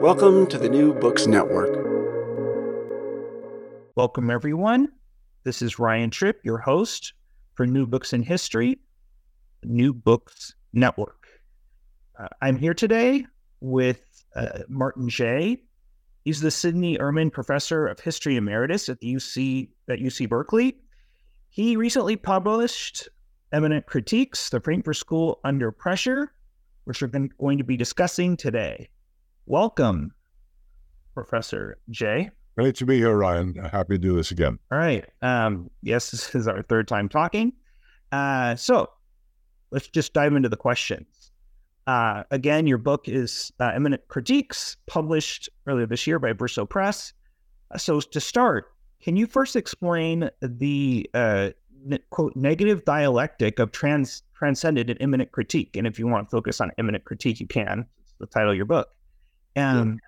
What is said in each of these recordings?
Welcome to the New Books Network. Welcome, everyone. This is Ryan Tripp, your host for New Books in History, New Books Network. Uh, I'm here today with uh, Martin Jay. He's the Sidney Ehrman Professor of History Emeritus at the UC at UC Berkeley. He recently published Immanent Critiques: The Frankfurt School Under Pressure, which we're going to be discussing today. Welcome, Professor Jay. Great to be here, Ryan. Happy to do this again. All right. Um, yes, this is our third time talking. Uh, so let's just dive into the questions. Uh, again, your book is uh, Immanent Critiques, published earlier this year by Verso Press. Uh, so to start, can you first explain the uh, ne- quote negative dialectic of trans transcendent and immanent critique? And if you want to focus on immanent critique, you can. It's the title of your book. Um,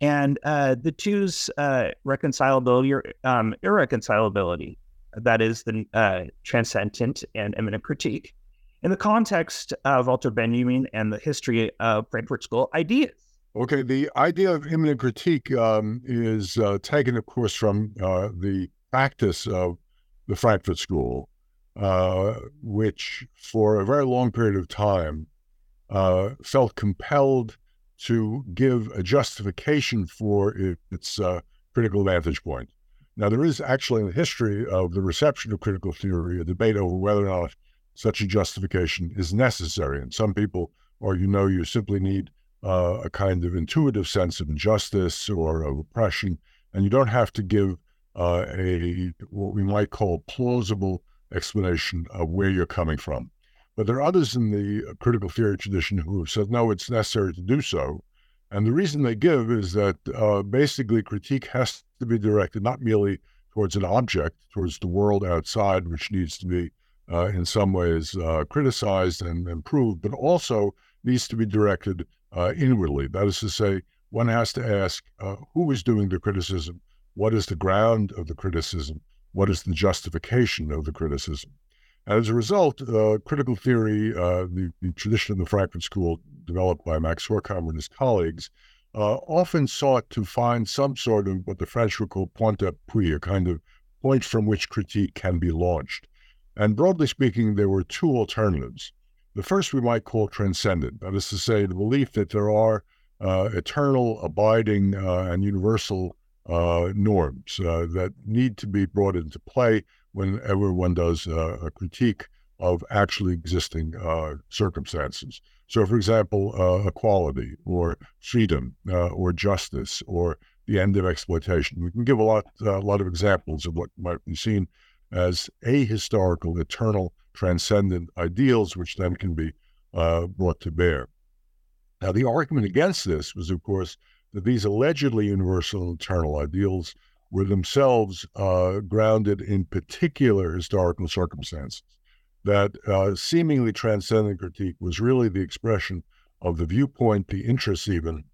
and uh, the two's uh, reconcilability or um, irreconcilability, that is the uh, transcendent and immanent critique, in the context of Walter Benjamin and the history of Frankfurt School ideas. Okay, the idea of immanent critique um, is uh, taken, of course, from uh, the practice of the Frankfurt School, uh, which for a very long period of time felt compelled to give a justification for its uh, critical vantage point. Now, there is actually in the history of the reception of critical theory a debate over whether or not such a justification is necessary. And some people or you know, you simply need uh, a kind of intuitive sense of injustice or of oppression, and you don't have to give uh, a what we might call plausible explanation of where you're coming from. But there are others in the uh, critical theory tradition who have said, no, it's necessary to do so. And the reason they give is that uh, basically critique has to be directed not merely towards an object, towards the world outside, which needs to be uh, in some ways uh, criticized and improved, but also needs to be directed uh, inwardly. That is to say, one has to ask uh, who is doing the criticism? What is the ground of the criticism? What is the justification of the criticism? As a result, uh, critical theory, uh, the, the, tradition of the Frankfurt School developed by Max Horkheimer and his colleagues, uh, often sought to find some sort of what the French would call point d'appui, a kind of point from which critique can be launched. And broadly speaking, there were two alternatives. The first we might call transcendent, that is to say, the belief that there are uh, eternal, abiding, uh, and universal uh, norms that need to be brought into play whenever one does uh, a critique of actually existing uh, circumstances. So, for example, uh, equality or freedom uh, or justice or the end of exploitation. We can give a lot, a lot of examples of what might be seen as ahistorical, eternal, transcendent ideals, which then can be uh, brought to bear. Now, the argument against this was, of course, that these allegedly universal eternal ideals were themselves uh, grounded in particular historical circumstances. That uh, seemingly transcendent critique was really the expression of the viewpoint, the interests even,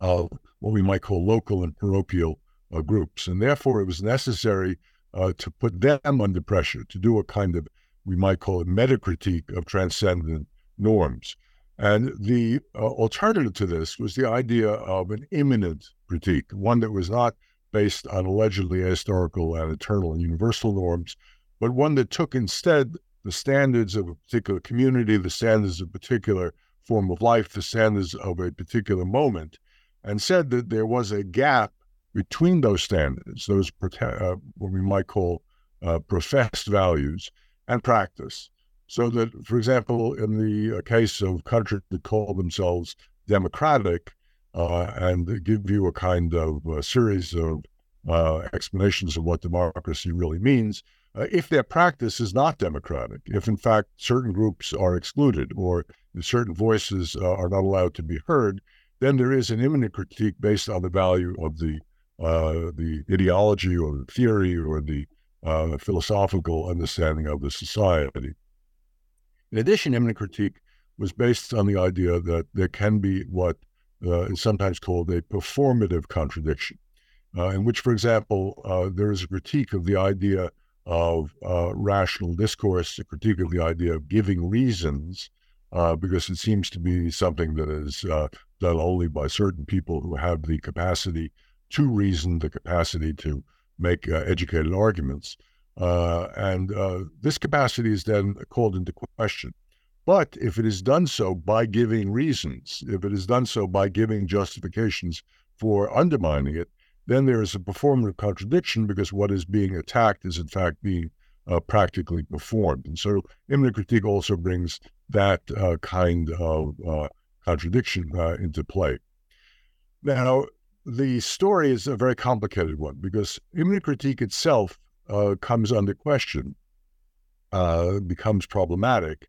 of what we might call local and parochial uh, groups. And therefore, it was necessary uh, to put them under pressure to do a kind of, we might call it metacritique of transcendent norms. And the uh, alternative to this was the idea of an immanent critique, one that was not based on allegedly historical and eternal and universal norms, but one that took instead the standards of a particular community, the standards of a particular form of life, the standards of a particular moment, and said that there was a gap between those standards, those uh, what we might call uh, professed values and practice. So that, for example, in the uh, case of countries that call themselves democratic uh, and give you a kind of a series of uh, explanations of what democracy really means, uh, if their practice is not democratic, if in fact certain groups are excluded or certain voices uh, are not allowed to be heard, then there is an immanent critique based on the value of the uh, the ideology or the theory or the uh, philosophical understanding of the society. In addition, immanent critique was based on the idea that there can be what uh, is sometimes called a performative contradiction, uh, in which, for example, uh, there is a critique of the idea of uh, rational discourse, a critique of the idea of giving reasons, uh, because it seems to be something that is uh, done only by certain people who have the capacity to reason, the capacity to make educated arguments. and this capacity is then called into question. But if it is done so by giving reasons, if it is done so by giving justifications for undermining it, then there is a performative contradiction because what is being attacked is in fact being uh, practically performed. And so immanent critique also brings that uh, kind of uh, contradiction uh, into play. Now, the story is a very complicated one because immanent critique itself uh, comes under question, uh, becomes problematic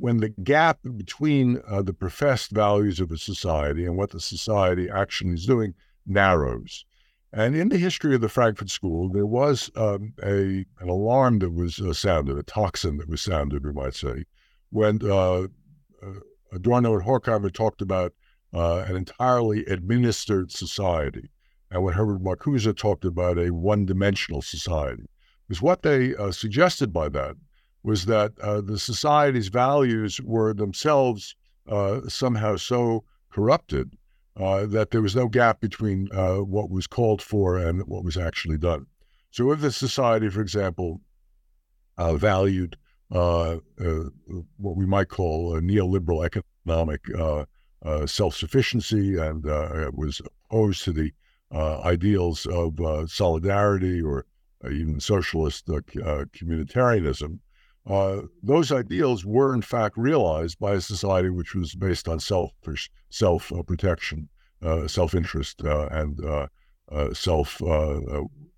when the gap between uh, the professed values of a society and what the society actually is doing narrows. And in the history of the Frankfurt School, there was um, a an alarm that was uh, sounded, a tocsin that was sounded, we might say, when uh, uh Adorno and Horkheimer talked about uh, an entirely administered society, and when Herbert Marcuse talked about a one-dimensional society. Because what they uh, suggested by that was that uh, the society's values were themselves uh, somehow so corrupted uh, that there was no gap between uh, what was called for and what was actually done. So, if the society, for example, uh, valued uh, what we might call a neoliberal economic self sufficiency and was opposed to the ideals of solidarity or even socialist communitarianism, uh, those ideals were in fact realized by a society which was based on selfish self uh, protection, uh, self interest, uh, and uh, self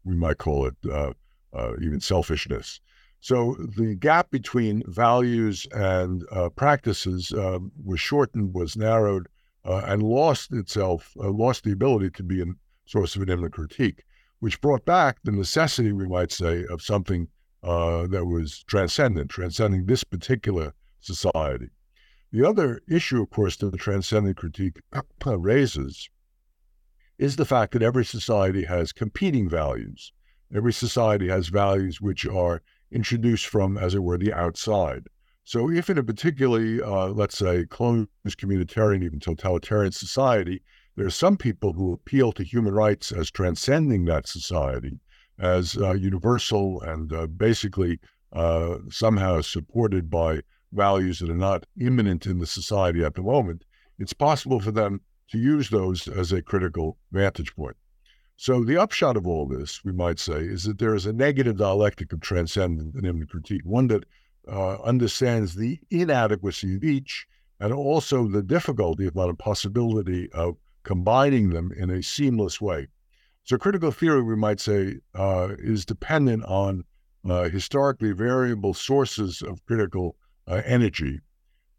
we might call it even selfishness. So the gap between values and practices was shortened, was narrowed, and lost itself, lost the ability to be a source of an immanent critique, which brought back the necessity, we might say, of something uh, that was transcendent, transcending this particular society. The other issue, of course, that the transcendent critique raises is the fact that every society has competing values. Every society has values which are introduced from, as it were, the outside. So, if in a particularly, uh, let's say, closed communitarian, even totalitarian society, there are some people who appeal to human rights as transcending that society, as uh, universal and uh, basically uh, somehow supported by values that are not immanent in the society at the moment, it's possible for them to use those as a critical vantage point. So the upshot of all this, we might say, is that there is a negative dialectic of transcendent and immanent critique, one that uh, understands the inadequacy of each and also the difficulty, if not impossibility, of combining them in a seamless way. So critical theory, we might say, uh, is dependent on uh, historically variable sources of critical uh, energy.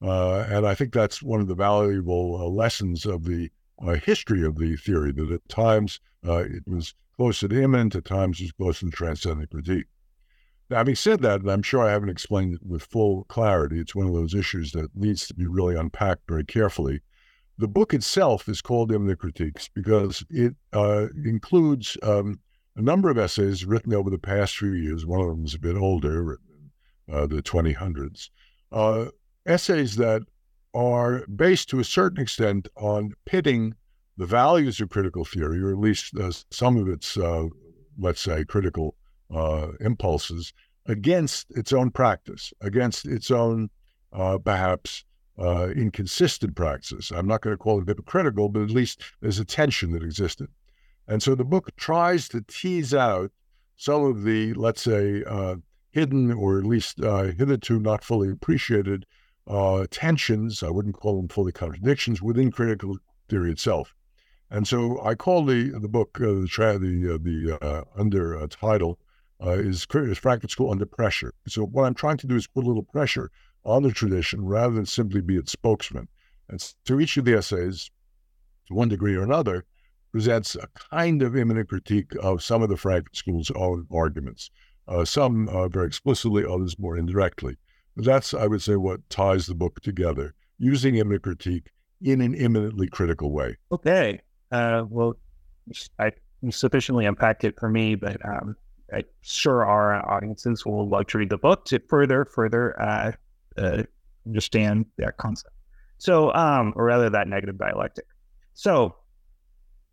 Uh, and I think that's one of the valuable uh, lessons of the uh, history of the theory, that at times it was close to immanent, at times it was close to transcendent critique. Now, having said that, and I'm sure I haven't explained it with full clarity, it's one of those issues that needs to be really unpacked very carefully. The book itself is called Immanent Critiques because it uh, includes um, a number of essays written over the past few years. One of them is a bit older, written in uh, the 2000s. Uh, essays that are based to a certain extent on pitting the values of critical theory, or at least uh, some of its, uh, let's say, critical uh, impulses, against its own practice, against its own, perhaps, uh, inconsistent practices. I'm not going to call it hypocritical, but at least there's a tension that existed. And so the book tries to tease out some of the, let's say, uh, hidden or at least uh, hitherto not fully appreciated uh, tensions. I wouldn't call them fully contradictions within critical theory itself. And so I call the the book uh, the tra- the uh, the under title is, is Frankfurt School under pressure. So what I'm trying to do is put a little pressure on the tradition rather than simply be its spokesman. And so each of the essays, to one degree or another, presents a kind of immanent critique of some of the Frankfurt School's own arguments. Uh, some uh, very explicitly, others more indirectly. But that's, I would say, what ties the book together, using immanent critique in an immanently critical way. Okay. Uh, well, I sufficiently unpacked it for me, but um, I'm sure our audiences will love to read the book to further, further uh, understand that concept. So, um, or rather, that negative dialectic. So,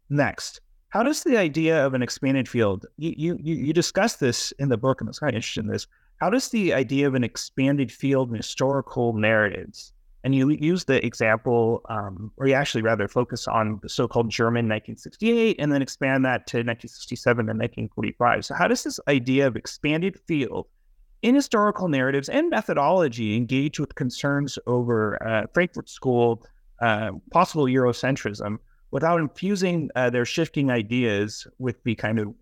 next, how does the idea of an expanded field? You you you discuss this in the book, and I was kind of interested in this. How does the idea of an expanded field in historical narratives, and you use the example, um, or you actually rather focus on the so-called German 1968, and then expand that to 1967 and 1945. So, how does this idea of expanded field in historical narratives and methodology engage with concerns over uh, Frankfurt School, uh, possible Eurocentrism? without infusing uh, their shifting ideas with the kind of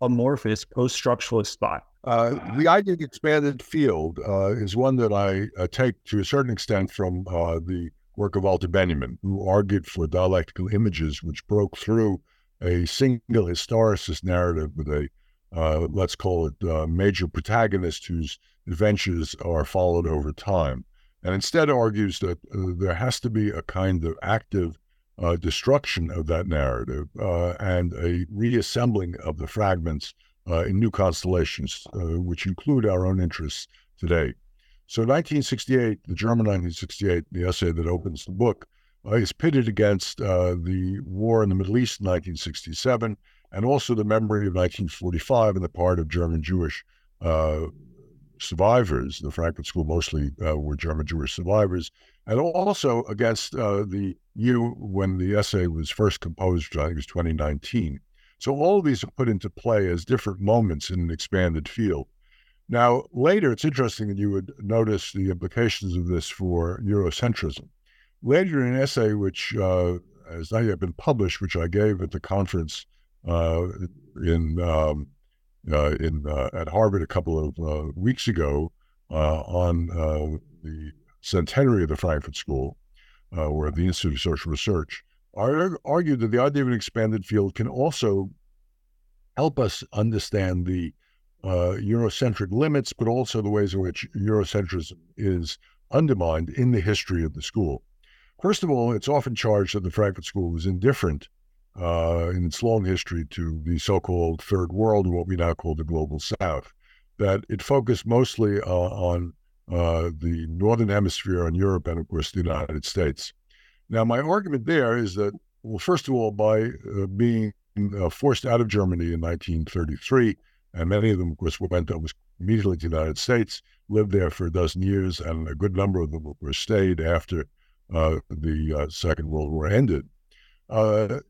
amorphous post-structuralist thought. Uh, the idea of expanded field uh, is one that I uh, take to a certain extent from the work of Walter Benjamin, who argued for dialectical images which broke through a single historicist narrative with a, uh, let's call it, a major protagonist whose adventures are followed over time. And instead argues that there has to be a kind of active uh, destruction of that narrative uh, and a reassembling of the fragments uh, in new constellations, uh, which include our own interests today. So, 1968, the German 1968, the essay that opens the book, uh, is pitted against uh, the war in the Middle East in 1967 and also the memory of 1945 on the part of German Jewish survivors. The Frankfurt School mostly were German Jewish survivors and also against uh, the year when the essay was first composed, I think it was 2019. So all of these are put into play as different moments in an expanded field. Now, later, it's interesting that you would notice the implications of this for Eurocentrism. Later, in an essay which uh, has not yet been published, which I gave at the conference uh, in um, uh, in uh, at Harvard a couple of uh, weeks ago uh, on the centenary of the Frankfurt School, uh, or the Institute of Social Research, argued that the idea of an expanded field can also help us understand the uh, Eurocentric limits, but also the ways in which Eurocentrism is undermined in the history of the school. First of all, it's often charged that the Frankfurt School is indifferent uh, in its long history to the so called Third World, what we now call the Global South, that it focused mostly uh, on uh, the Northern Hemisphere and Europe, and of course the United States. Now, my argument there is that, well, first of all, by uh, being uh, forced out of Germany in 1933, and many of them, of course, went almost immediately to the United States, lived there for a dozen years, and a good number of them were stayed after uh, the Second World War ended. Uh,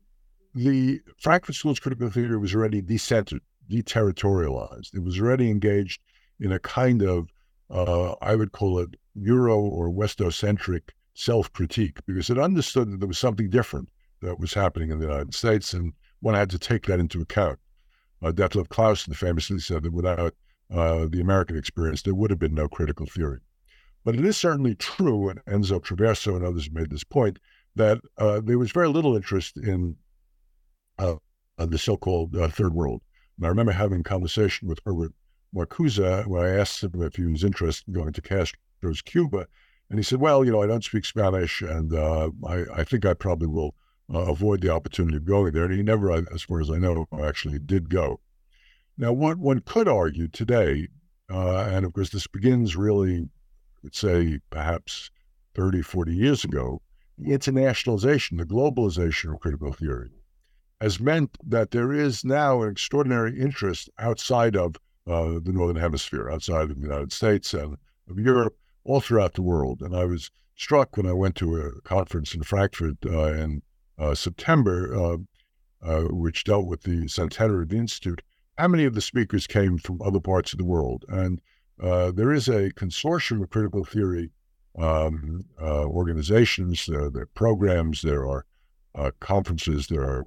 the Frankfurt School's critical theory was already decentered, deterritorialized. It was already engaged in a kind of uh, I would call it Euro or Westocentric self critique because it understood that there was something different that was happening in the United States, and one had to take that into account. Uh, Detlev Claussen famously said that without uh, the American experience, there would have been no critical theory. But it is certainly true, and Enzo Traverso and others made this point, that uh, there was very little interest in uh, the so called uh, Third World. And I remember having a conversation with Herbert Marcuse, when I asked him if he was interested in going to Castro's Cuba, and he said, "Well, you know, I don't speak Spanish, and uh, I, I, think I probably will uh, avoid the opportunity of going there." And he never, as far as I know, actually did go. Now, what one could argue today, uh, and of course, this begins really, let's say, perhaps 30, 40 years ago, internationalization, the globalization of critical theory has meant that there is now an extraordinary interest outside of uh, the Northern Hemisphere, outside of the United States and of Europe, all throughout the world. And I was struck when I went to a conference in Frankfurt uh, in uh, September, uh, uh, which dealt with the centenary of the Institute, how many of the speakers came from other parts of the world. And uh, there is a consortium of critical theory um, organizations, there, there, are programs, there are conferences, there are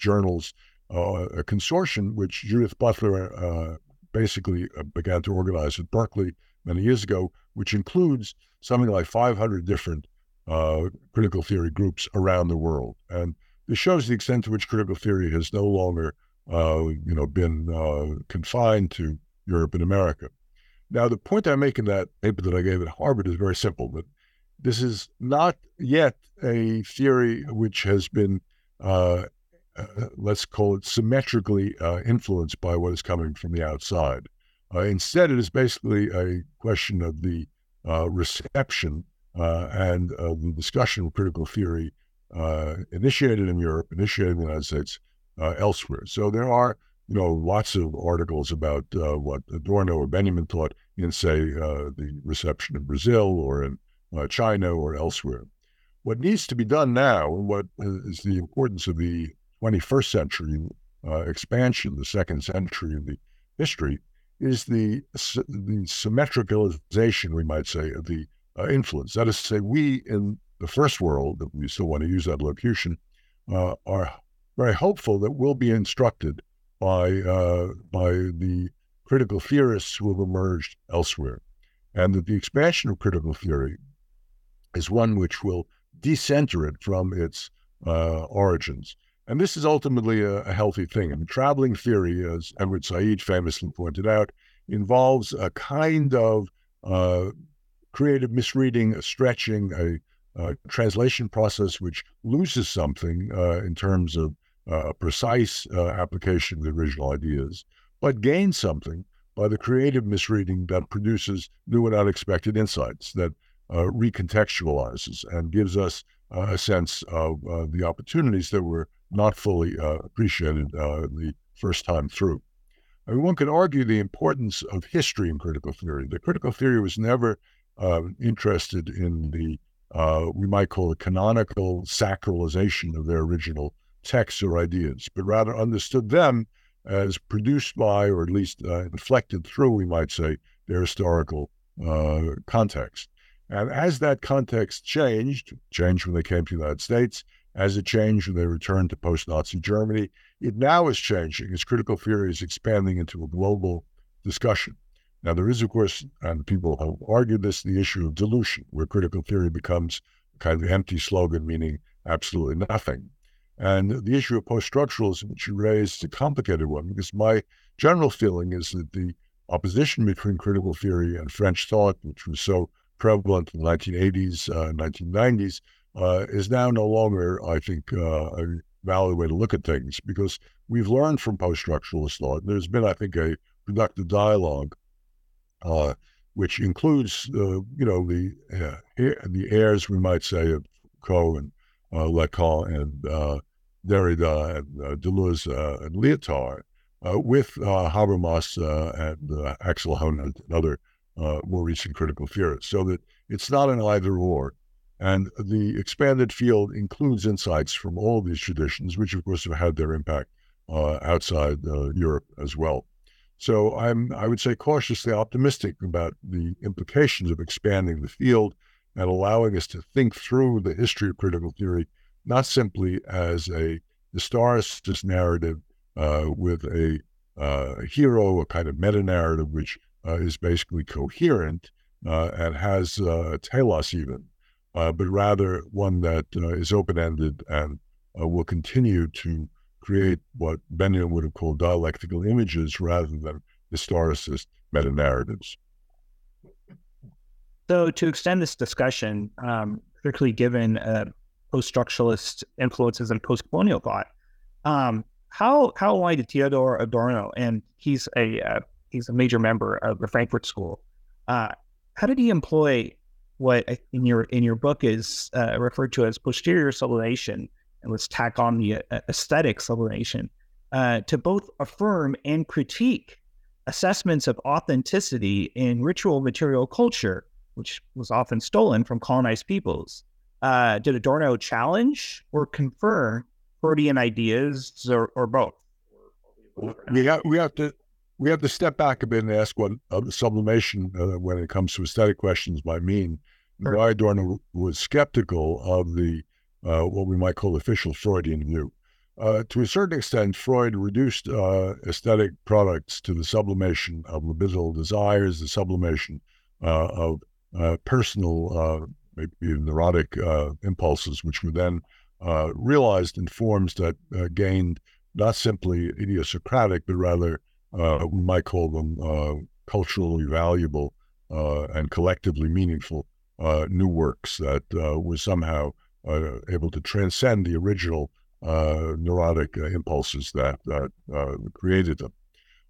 journals, a consortium which Judith Butler basically began to organize at Berkeley many years ago, which includes something like 500 different uh, critical theory groups around the world. And this shows the extent to which critical theory has no longer, uh, you know, been uh, confined to Europe and America. Now, the point I make in that paper that I gave at Harvard is very simple. That this is not yet a theory which has been, uh, uh, let's call it, symmetrically uh, influenced by what is coming from the outside. instead, it is basically a question of the reception uh, and uh, the discussion of critical theory uh, initiated in Europe, initiated in the United States, elsewhere. So there are, you know, lots of articles about what Adorno or Benjamin thought in, say, the reception in Brazil or in China or elsewhere. What needs to be done now, and what is the importance of the 21st century uh, expansion, the second century of the history, is the the symmetricalization, we might say, of the uh, influence. That is to say, we in the first world, if we still want to use that locution, uh, are very hopeful that we'll be instructed by uh, by the critical theorists who have emerged elsewhere, and that the expansion of critical theory is one which will decenter it from its uh, origins. And this is ultimately a, a healthy thing. And traveling theory, as Edward Said famously pointed out, involves a kind of uh, creative misreading, a stretching, a, a, translation process which loses something uh, in terms of uh, precise uh, application of the original ideas, but gains something by the creative misreading that produces new and unexpected insights, that uh, recontextualizes and gives us a sense of uh, the opportunities that were not fully appreciated the first time through. I mean, one could argue the importance of history in critical theory. The critical theory was never uh, interested in the, uh, we might call it canonical sacralization of their original texts or ideas, but rather understood them as produced by, or at least uh, inflected through, we might say, their historical uh, context. And as that context changed, changed when they came to the United States, as it changed when they returned to post Nazi Germany, it now is changing as critical theory is expanding into a global discussion. Now, there is, of course, and people have argued this, the issue of dilution, where critical theory becomes kind of empty slogan, meaning absolutely nothing. And the issue of post structuralism, which you raised, is a complicated one because my general feeling is that the opposition between critical theory and French thought, which was so prevalent in the 1980s, uh, 1990s, uh, is now no longer, I think, uh, a valid way to look at things because we've learned from post structuralist thought. There's been, I think, a productive dialogue uh, which includes, uh, you know, the uh, the heirs, we might say, of Foucault and uh, Lacan and uh, Derrida and uh, Deleuze and Lyotard, with Habermas and Axel Honneth and other more recent critical theorists, so that it's not an either or. And the expanded field includes insights from all of these traditions, which of course have had their impact outside Europe as well. So I'm, I would say, cautiously optimistic about the implications of expanding the field and allowing us to think through the history of critical theory, not simply as a historicist narrative uh, with a uh, hero, a kind of meta narrative, which uh, is basically coherent uh, and has uh, a telos even, uh, but rather one that is open ended and will continue to create what Benjamin would have called dialectical images rather than historicist meta narratives. So, to extend this discussion, um, particularly given uh, post structuralist influences and post colonial thought, um, how how why did Theodor Adorno, and he's a uh, he's a major member of the Frankfurt School, uh, how did he employ what in your in your book is uh, referred to as posterior sublimation and let's tack on the uh, aesthetic sublimation uh, to both affirm and critique assessments of authenticity in ritual material culture which was often stolen from colonized peoples. Uh, did Adorno challenge or confirm Freudian ideas or, or both? We have, we have to we have to step back a bit and ask what uh, sublimation, uh, when it comes to aesthetic questions, might mean. Sure. Adorno was skeptical of the uh, what we might call official Freudian view. Uh, to a certain extent, Freud reduced uh, aesthetic products to the sublimation of libidinal desires, the sublimation uh, of uh, personal, uh, maybe neurotic impulses, which were then realized in forms that gained not simply idiosyncratic, but rather we might call them culturally valuable and collectively meaningful new works that were somehow able to transcend the original uh, neurotic uh, impulses that, that uh, created them.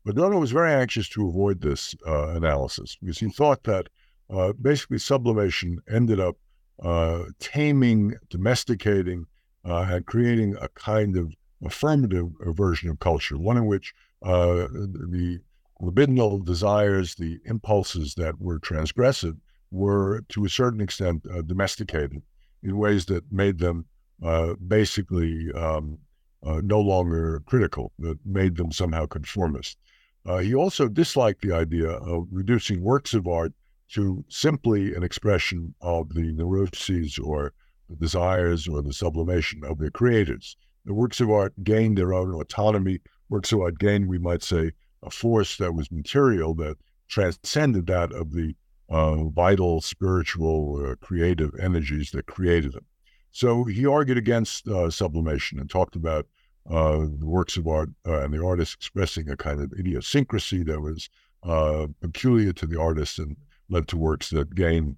But Adorno was very anxious to avoid this uh, analysis because he thought that uh, basically sublimation ended up uh, taming, domesticating, and creating a kind of affirmative version of culture, one in which the libidinal desires, the impulses that were transgressive, were to a certain extent domesticated in ways that made them uh, basically um, uh, no longer critical, that made them somehow conformist. Uh, he also disliked the idea of reducing works of art to simply an expression of the neuroses or the desires or the sublimation of their creators. The works of art gained their own autonomy. Works of art gained, we might say, a force that was material that transcended that of the uh, vital, spiritual, uh, creative energies that created them. So he argued against uh, sublimation and talked about uh, the works of art uh, and the artist expressing a kind of idiosyncrasy that was uh, peculiar to the artist and led to works that gained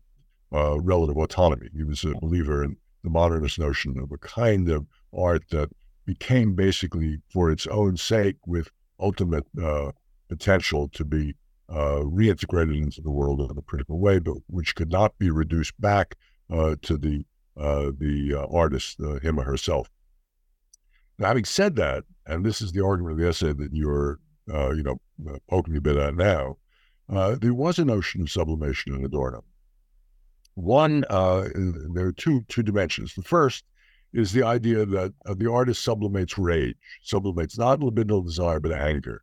uh, relative autonomy. He was a believer in the modernist notion of a kind of art that became basically for its own sake with ultimate uh, potential to be reintegrated into the world in a critical way, but which could not be reduced back to the uh, the uh, artist, uh, him or herself. Now, having said that, and this is the argument of the essay that you're, uh, you know, uh, poking a bit at now, there was a notion of sublimation in Adorno. One, there are two two dimensions. The first is the idea that the artist sublimates rage, sublimates not libidinal desire but anger,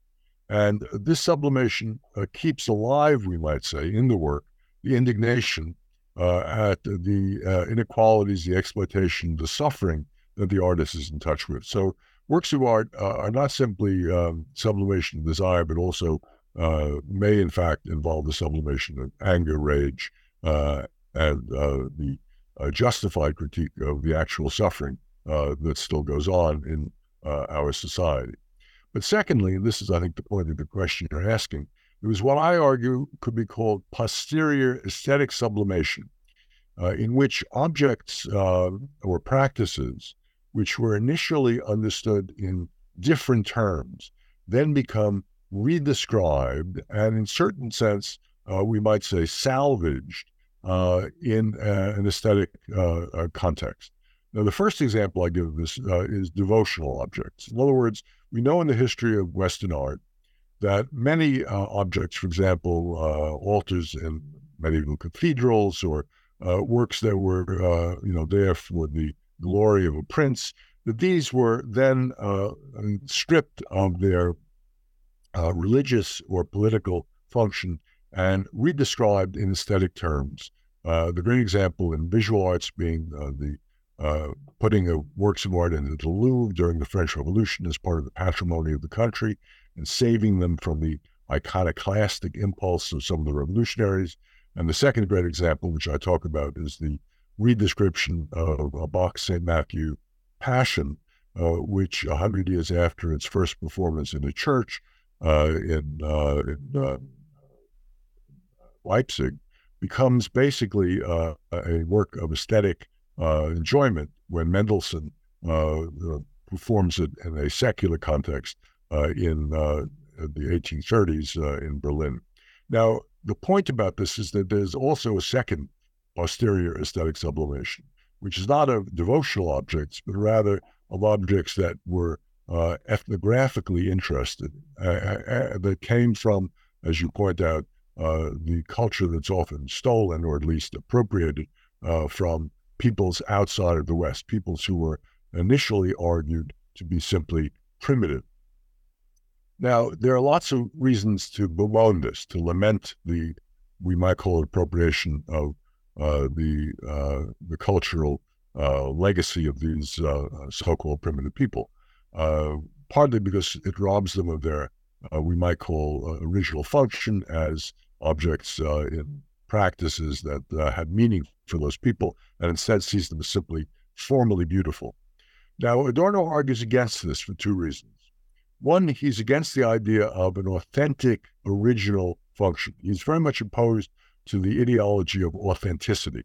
and this sublimation keeps alive, we might say, in the work, the indignation uh, at the uh, inequalities, the exploitation, the suffering that the artist is in touch with. So works of art uh, are not simply um, sublimation of desire, but also uh, may in fact involve the sublimation of anger, rage, uh, and uh, the justified critique of the actual suffering that still goes on in our society. But secondly, and this is, I think, the point of the question you're asking, it was what I argue could be called posterior aesthetic sublimation, uh, in which objects uh, or practices which were initially understood in different terms then become redescribed and, in certain sense, uh, we might say salvaged uh, in uh, an aesthetic uh, context. Now, the first example I give of this is devotional objects. In other words, we know in the history of Western art that many uh, objects, for example, uh, altars in medieval cathedrals or uh, works that were, uh, you know, there for the glory of a prince, that these were then uh, stripped of their uh, religious or political function and redescribed in aesthetic terms. the great example in visual arts being the uh, putting of works of art into the Louvre during the French Revolution as part of the patrimony of the country, and saving them from the iconoclastic impulse of some of the revolutionaries. And the second great example, which I talk about, is the redescription of a Bach St. Matthew Passion, uh, which a hundred years after its first performance in a church uh, in, uh, in uh, Leipzig becomes basically uh, a work of aesthetic uh, enjoyment when Mendelssohn performs it in a secular context uh, in uh, the 1830s uh, in Berlin. Now, the point about this is that there's also a second posterior aesthetic sublimation, which is not of devotional objects, but rather of objects that were uh, ethnographically interested, uh, uh, that came from, as you point out, uh, the culture that's often stolen or at least appropriated uh, from peoples outside of the West, peoples who were initially argued to be simply primitive. Now, there are lots of reasons to bemoan this, to lament the, we might call it appropriation of uh, the uh, the cultural uh, legacy of these uh, so-called primitive people, partly because it robs them of their, we might call original function as objects in practices that had meaning for those people, and instead sees them as simply formally beautiful. Now, Adorno argues against this for two reasons. One, he's against the idea of an authentic original function. He's very much opposed to the ideology of authenticity.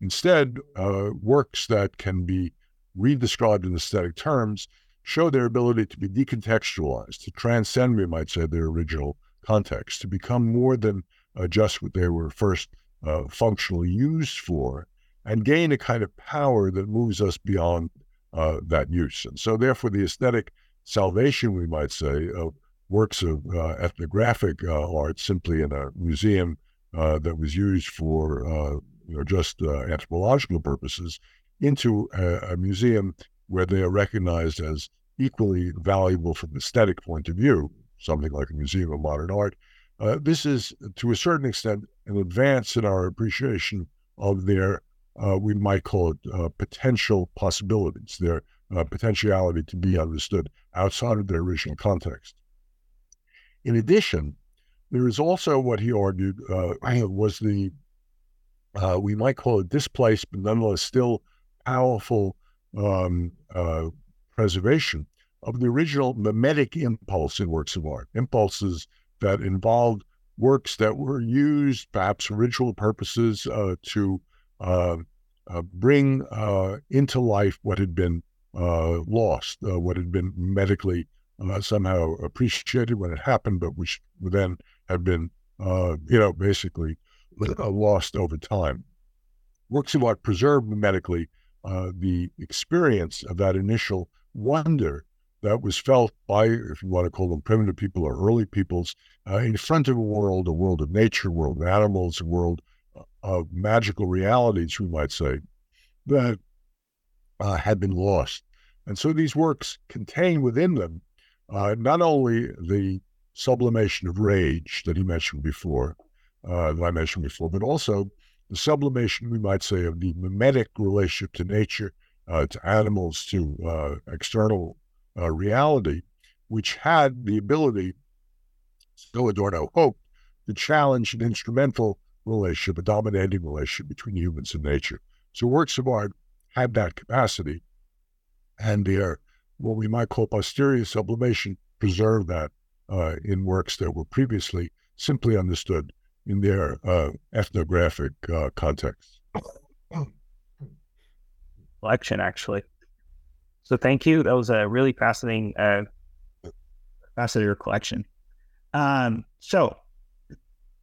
Instead, uh, works that can be redescribed in aesthetic terms show their ability to be decontextualized, to transcend, we might say, their original context, to become more than uh, just what they were first uh, functionally used for, and gain a kind of power that moves us beyond uh, that use. And so, therefore, the aesthetic salvation, we might say, of works of uh, ethnographic uh, art simply in a museum uh, that was used for you know just anthropological purposes into a, a, museum where they are recognized as equally valuable from an aesthetic point of view, something like a museum of modern art. Uh, this is, to a certain extent, an advance in our appreciation of their, uh, we might call it potential possibilities, their potentiality to be understood outside of their original context. In addition, there is also what he argued uh, was the, uh, we might call it displaced, but nonetheless still powerful um, uh, preservation of the original mimetic impulse in works of art, impulses that involved works that were used, perhaps for ritual purposes, uh, to uh, uh, bring into life what had been lost, what had been medically somehow appreciated when it happened, but which then had been, uh, you know, basically uh, lost over time. Works of art preserve mimetically uh, the experience of that initial wonder that was felt by, if you want to call them primitive people or early peoples, uh, in front of a world, a world of nature, a world of animals, a world uh, of magical realities, we might say, that uh, had been lost. And so these works contain within them uh, not only the sublimation of rage that he mentioned before, uh, that I mentioned before, but also the sublimation, we might say, of the mimetic relationship to nature, uh, to animals, to external uh, reality, which had the ability, so Adorno hoped, to challenge an instrumental relationship, a dominating relationship between humans and nature. So works of art had that capacity, and their what we might call posterior sublimation preserved that uh, in works that were previously simply understood in their uh, ethnographic uh, context. Collection, actually. So thank you. That was a really fascinating, uh, fascinating your collection. Um, so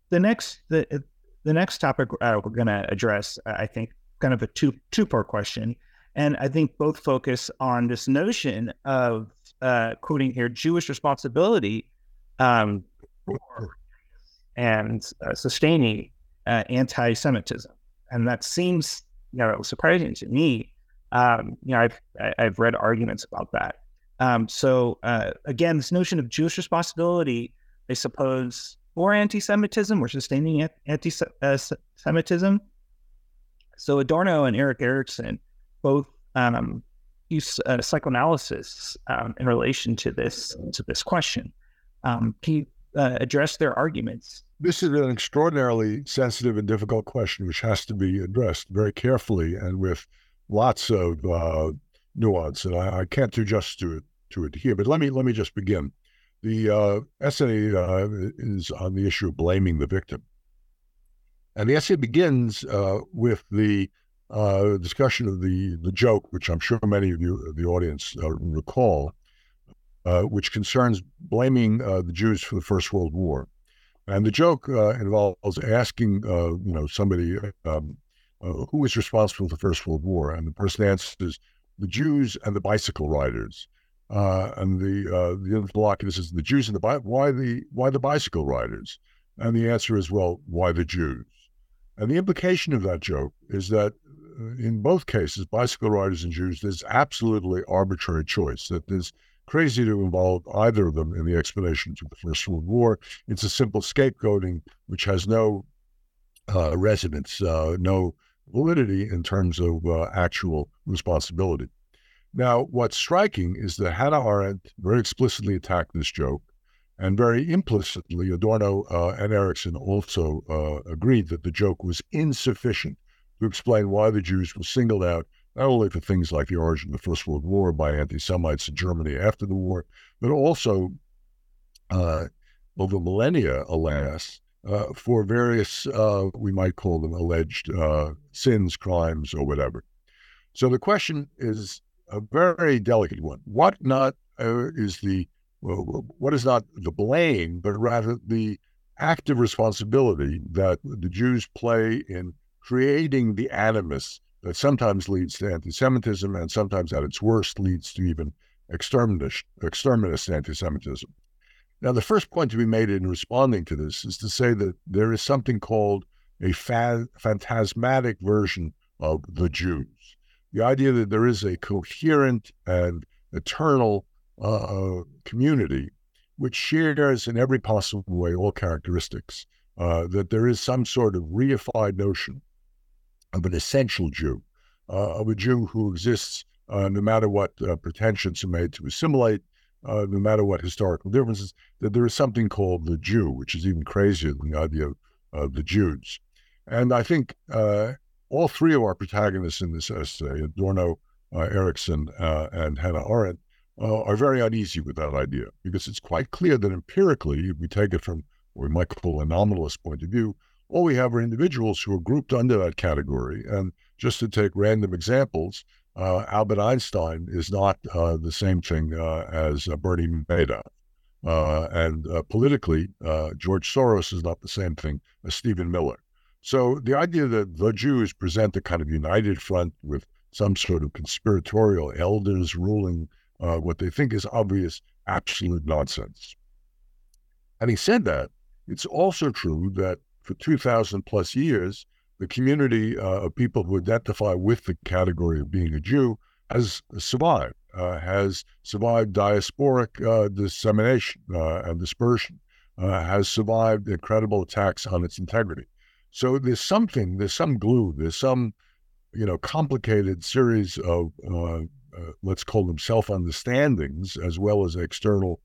the next, the the next topic uh, we're going to address, I think, kind of a two two part question, and I think both focus on this notion of uh, quoting here Jewish responsibility um, and uh, sustaining uh, anti-Semitism, and that seems you know surprising to me. Um, you know, I've I've read arguments about that. Um, so uh, again, this notion of Jewish responsibility, I suppose, for anti-Semitism or sustaining anti-Semitism. So Adorno and Erik Erikson both um, use uh, psychoanalysis um, in relation to this to this question. Um, can you uh, address their arguments? This is an extraordinarily sensitive and difficult question, which has to be addressed very carefully and with lots of uh, nuance. And I, I, can't do justice to it, to it here. But let me let me just begin. The uh, essay uh, is on the issue of blaming the victim, and the essay begins uh, with the uh, discussion of the the joke, which I'm sure many of you, the audience, recall, which concerns blaming the Jews for the First World War. And the joke uh, involves asking, uh, you know, somebody um, uh, who was responsible for the First World War, and the person answers the Jews and the bicycle riders. and the the interlocutor says the Jews and the why the why the bicycle riders? And the answer is, well, why the Jews? And the implication of that joke is that uh, in both cases, bicycle riders and Jews, there's absolutely arbitrary choice, that there's crazy to involve either of them in the explanation to the First World War. It's a simple scapegoating which has no uh, resonance, uh, no validity in terms of uh, actual responsibility. Now, what's striking is that Hannah Arendt very explicitly attacked this joke, and very implicitly, Adorno uh, and Erikson also uh, agreed that the joke was insufficient to explain why the Jews were singled out not only for things like the origin of the First World War by anti Semites in Germany after the war, but also uh, over millennia, alas, uh, for various, uh, we might call them alleged uh, sins, crimes, or whatever. So the question is a very delicate one. What not uh, is the what is not the blame, but rather the active responsibility that the Jews play in creating the animus that sometimes leads to anti-Semitism and sometimes at its worst leads to even exterminist, exterminist anti-Semitism. Now, the first point to be made in responding to this is to say that there is something called a fa- phantasmatic version of the Jews. The idea that there is a coherent and eternal uh, community which shares in every possible way all characteristics, uh, that there is some sort of reified notion of an essential Jew, uh, of a Jew who exists uh, no matter what uh, pretensions are made to assimilate, uh, no matter what historical differences, that there is something called the Jew, which is even crazier than the idea of, of the Jews. And I think uh, all three of our protagonists in this essay, Adorno, Erikson, and Hannah Arendt, are very uneasy with that idea because it's quite clear that empirically, if we take it from what we might call a nominalist point of view, all we have are individuals who are grouped under that category. And just to take random examples, uh, Albert Einstein is not uh, the same thing uh, as uh, Bernie Madoff. Uh, and uh, politically, George Soros is not the same thing as Stephen Miller. So the idea that the Jews present a kind of united front with some sort of conspiratorial elders ruling what they think is obvious, absolute nonsense. Having said that, it's also true that for 2,000 plus years, the community uh, of people who identify with the category of being a Jew has survived, uh, has survived diasporic uh, dissemination uh, and dispersion, uh, has survived incredible attacks on its integrity. So there's something, there's some glue, there's some, you know, complicated series of, uh, let's call them self-understandings as well as external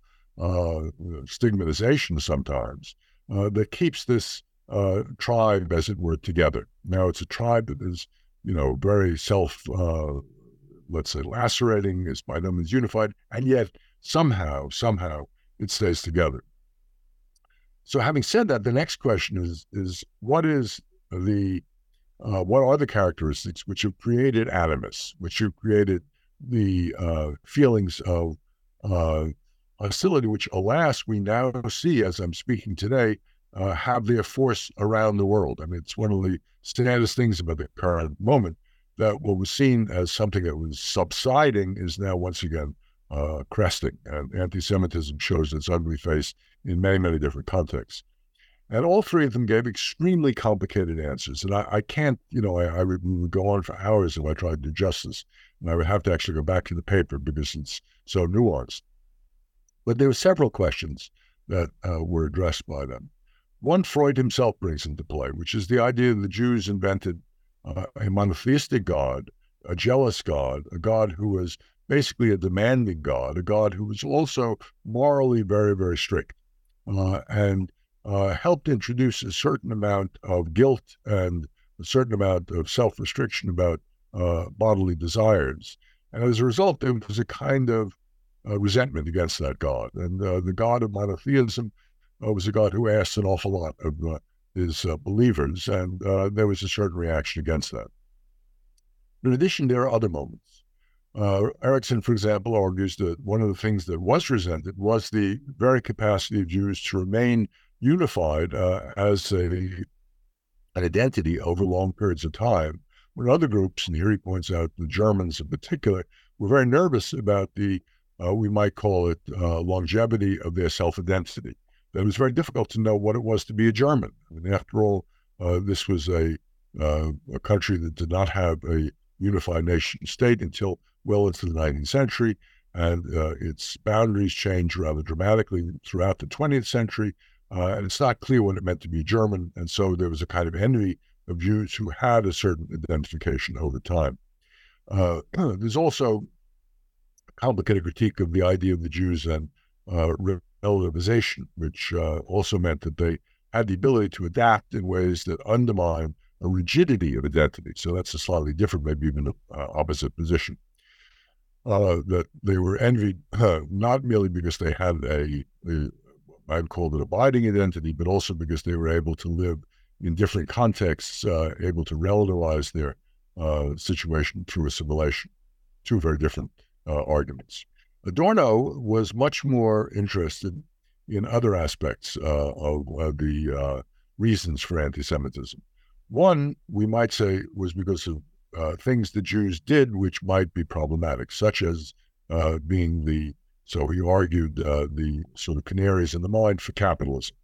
stigmatization sometimes that keeps this uh, tribe, as it were, together. Now, it's a tribe that is, you know, very self, uh, let's say, lacerating, is by no means unified, and yet somehow, somehow, it stays together. So, having said that, the next question is: is what is the uh, what are the characteristics which have created animus, which have created the uh, feelings of uh, hostility, which, alas, we now see as I'm speaking today, uh, have their force around the world. I mean, it's one of the saddest things about the current moment that what was seen as something that was subsiding is now once again uh, cresting, and anti-Semitism shows its ugly face in many, many different contexts. And all three of them gave extremely complicated answers. And I, I can't, you know, I, I would, would, go on for hours if I tried to do justice. And I would have to actually go back to the paper because it's so nuanced. But there were several questions that uh, were addressed by them. One Freud himself brings into play, which is the idea that the Jews invented uh, a monotheistic God, a jealous God, a God who was basically a demanding God, a God who was also morally very, very strict, uh, and uh, helped introduce a certain amount of guilt and a certain amount of self restriction about uh, bodily desires. And as a result, there was a kind of uh, resentment against that God. And uh, the God of monotheism uh, was a God who asked an awful lot of uh, his uh, believers, and uh, there was a certain reaction against that. In addition, there are other moments. Uh, Erikson, for example, argues that one of the things that was resented was the very capacity of Jews to remain unified uh, as a, an identity over long periods of time, when other groups, and here he points out the Germans in particular, were very nervous about the, we might call it, longevity of their self identity that it was very difficult to know what it was to be a German. I mean, after all, uh, this was a, uh, a country that did not have a unified nation state until well into the 19th century, and uh, its boundaries changed rather dramatically throughout the 20th century. Uh, and it's not clear what it meant to be German, and so there was a kind of envy of Jews who had a certain identification over time. Uh, there's also a complicated critique of the idea of the Jews and uh, relativization, which uh, also meant that they had the ability to adapt in ways that undermine a rigidity of identity. So that's a slightly different, maybe even uh, opposite position. Uh, that they were envied not merely because they had a, a, I'd call it abiding identity, but also because they were able to live in different contexts, uh, able to relativize their uh, situation through assimilation. Two very different uh, arguments. Adorno was much more interested in other aspects uh, of the uh, reasons for anti Semitism. One, we might say, was because of uh, things the Jews did which might be problematic, such as uh, being the, so he argued, uh, the sort of canaries in the mine for capitalism.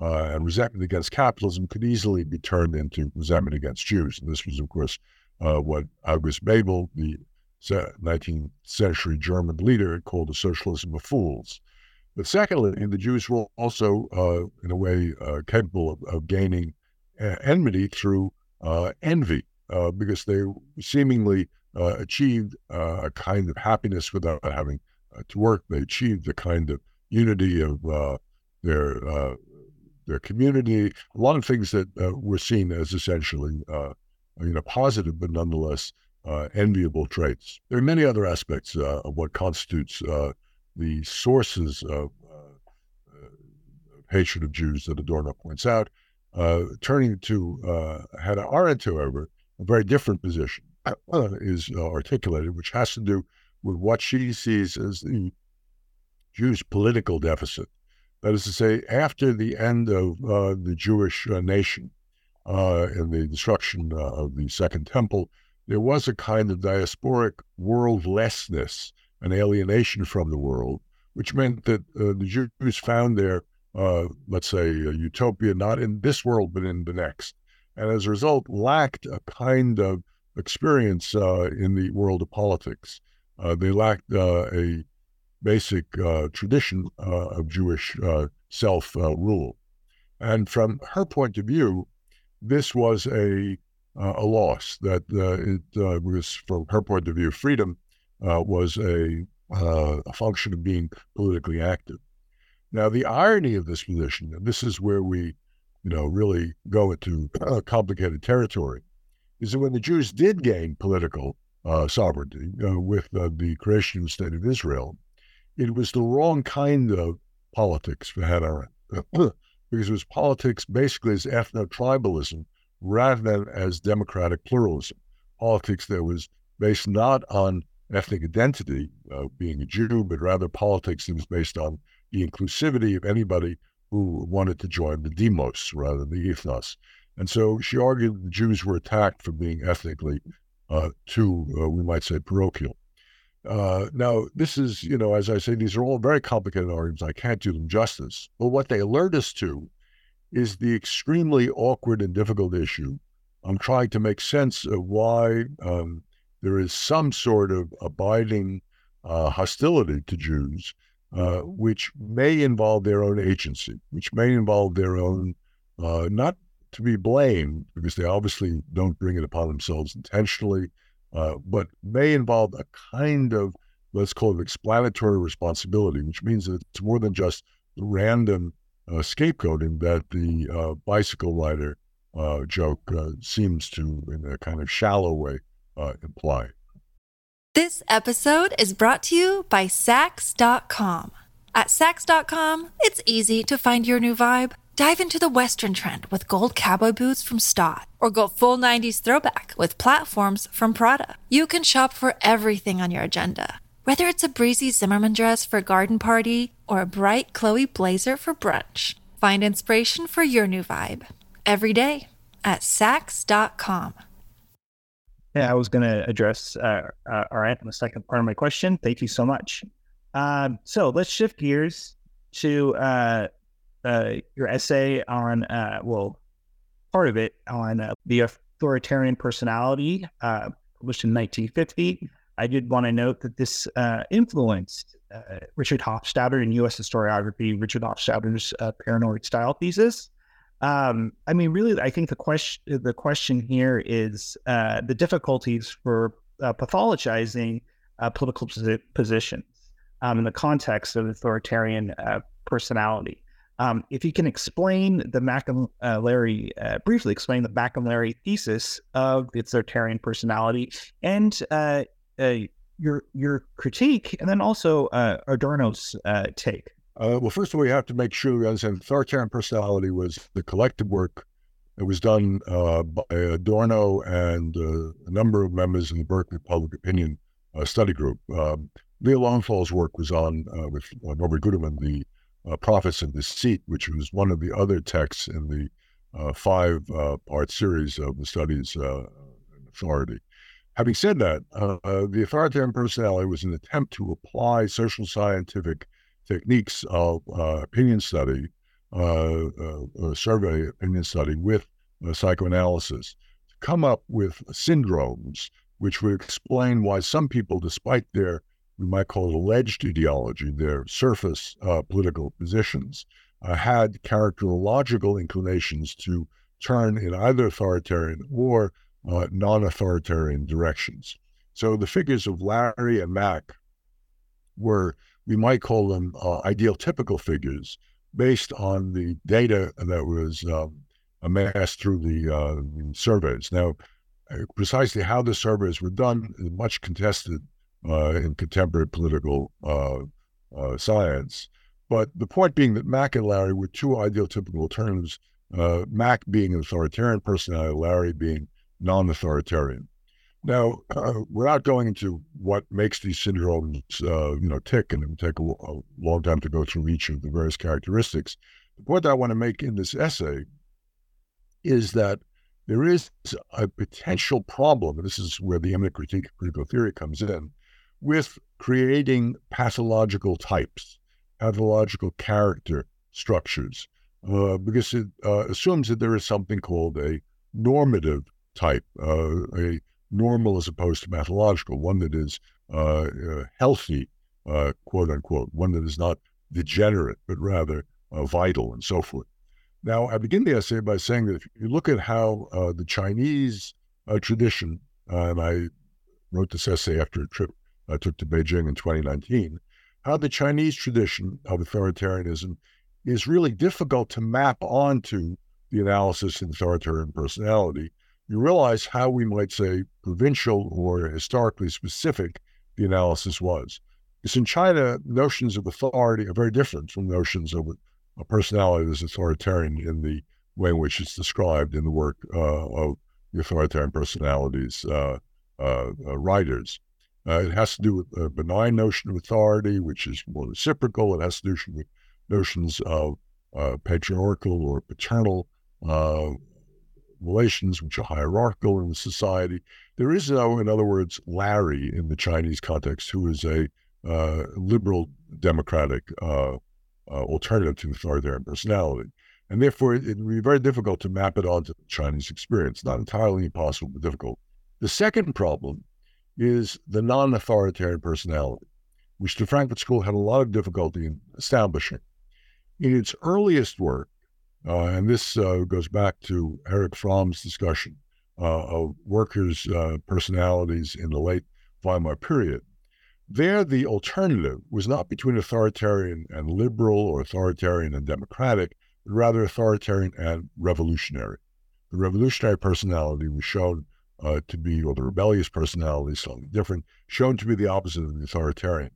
Uh, and resentment against capitalism could easily be turned into resentment against Jews. And this was, of course, what August Bebel, the 19th century German leader called the socialism of fools. But secondly, the Jews were also, uh, in a way, uh, capable of, of gaining uh, enmity through uh, envy, uh, because they seemingly uh, achieved a kind of happiness without having to work. They achieved the kind of unity of their their community. A lot of things that were seen as essentially, you know, positive, but nonetheless uh, enviable traits. There are many other aspects uh, of what constitutes uh, the sources of, uh, of, hatred of Jews that Adorno points out. Uh, turning to uh, Hannah Arendt, however, a very different position is articulated, which has to do with what she sees as the Jews' political deficit. That is to say, after the end of the Jewish nation and the destruction of the Second Temple, there was a kind of diasporic worldlessness, an alienation from the world, which meant that uh, the Jews found their, uh, let's say, utopia not in this world, but in the next. And as a result, lacked a kind of experience uh, in the world of politics. Uh, they lacked uh, a basic uh, tradition of Jewish self rule. And from her point of view, this was a uh, a loss. That uh, it uh, was, from her point of view, freedom was a, a function of being politically active. Now, the irony of this position, and this is where we, you know, really go into complicated territory, is that when the Jews did gain political uh, sovereignty uh, with uh, the creation of the state of Israel, it was the wrong kind of politics for Hannah because it was politics basically as ethno-tribalism rather than as democratic pluralism, politics that was based not on ethnic identity, uh, being a Jew, but rather politics that was based on the inclusivity of anybody who wanted to join the demos rather than the ethnos. And so she argued the Jews were attacked for being ethnically uh, too, uh, we might say, parochial. Uh, now, this is, you know, as I say, these are all very complicated arguments. I can't do them justice. But what they alert us to is the extremely awkward and difficult issue. I'm trying to make sense of why um, there is some sort of abiding uh, hostility to Jews, uh, which may involve their own agency, which may involve their own, uh, not to be blamed, because they obviously don't bring it upon themselves intentionally, uh, but may involve a kind of, let's call it explanatory responsibility, which means that it's more than just random scapegoating that the uh, bicycle rider uh, joke uh, seems to, in a kind of shallow way, uh, imply. This episode is brought to you by Saks.com. At Saks.com, it's easy to find your new vibe. Dive into the Western trend with gold cowboy boots from Staud, or go full 90s throwback with platforms from Prada. You can shop for everything on your agenda whether it's a breezy Zimmermann dress for a garden party or a bright Chloe blazer for brunch, find inspiration for your new vibe every day at Saks.com. Yeah, I was going to address uh, uh, Arendt in the second part of my question. Thank you so much. Um, so let's shift gears to uh, uh, your essay on uh, well, part of it on uh, the authoritarian personality, published in 1950. I did want to note that this uh, influenced uh, Richard Hofstadter in U.S. historiography, Richard Hofstadter's paranoid style thesis. Um, I mean, really, I think the question the question here is the difficulties for pathologizing political posi- positions um, in the context of authoritarian personality. Um, if you can explain the Maclary, uh, briefly explain the Maclary thesis of the authoritarian personality and uh, uh, your your critique, and then also uh, Adorno's uh, take. Uh, well, first of all, we have to make sure we understand authoritarian personality was the collective work that was done by Adorno and a number of members in the Berkeley Public Opinion Study Group. Um, Leo Lowenthal's work was on with Norbert Guterman, the uh, Prophets of Deceit, which was one of the other texts in the uh, five uh, part series of the studies uh, authority. Having said that, uh, uh, the authoritarian personality was an attempt to apply social scientific techniques of opinion study, survey opinion study with psychoanalysis to come up with syndromes which would explain why some people, despite their we might call it alleged ideology, their surface uh, political positions, uh, had characterological inclinations to turn in either authoritarian or uh, non authoritarian directions. So the figures of Larry and Mack were, we might call them uh, ideal typical figures based on the data that was um, amassed through the, uh, surveys. Now, uh, precisely how the surveys were done is much contested uh, in contemporary political uh, uh, science. But the point being that Mack and Larry were two ideotypical alternatives, uh, Mack being an authoritarian personality, Larry being non authoritarian. Now, uh, without going into what makes these syndromes, uh, you know, tick, and it would take a, a, long time to go through each of the various characteristics, the point I want to make in this essay is that there is a potential problem, and this is where the immanent critique of critical theory comes in, with creating pathological types, pathological character structures, uh, because it uh, assumes that there is something called a normative type, uh, a normal as opposed to pathological, one that is uh, uh, healthy, uh, quote unquote, one that is not degenerate, but rather vital and so forth. Now, I begin the essay by saying that if you look at how the Chinese tradition, and I wrote this essay after a trip I took to Beijing in 2019, how the Chinese tradition of authoritarianism is really difficult to map onto the analysis in authoritarian personality. You realize how we might say provincial or historically specific the analysis was. Because in China, notions of authority are very different from notions of a personality that's authoritarian in the way in which it's described in the work uh, of the authoritarian personalities uh, uh, uh writers. Uh, it has to do with a benign notion of authority, which is more reciprocal. It has to do with notions of uh, patriarchal or paternal relations, which are hierarchical in the society. There is, though, in other words, Larry in the Chinese context, who is a uh, liberal democratic uh, uh, alternative to authoritarian personality. And therefore, it, it would be very difficult to map it onto the Chinese experience. Not entirely impossible, but difficult. The second problem is the non authoritarian personality, which the Frankfurt School had a lot of difficulty in establishing. In its earliest work, uh, and this uh, goes back to Erich Fromm's discussion uh, of workers' uh, personalities in the late Weimar period. There, the alternative was not between authoritarian and liberal or authoritarian and democratic, but rather authoritarian and revolutionary. The revolutionary personality was shown uh, to be, or the rebellious personality, something different, shown to be the opposite of the authoritarian.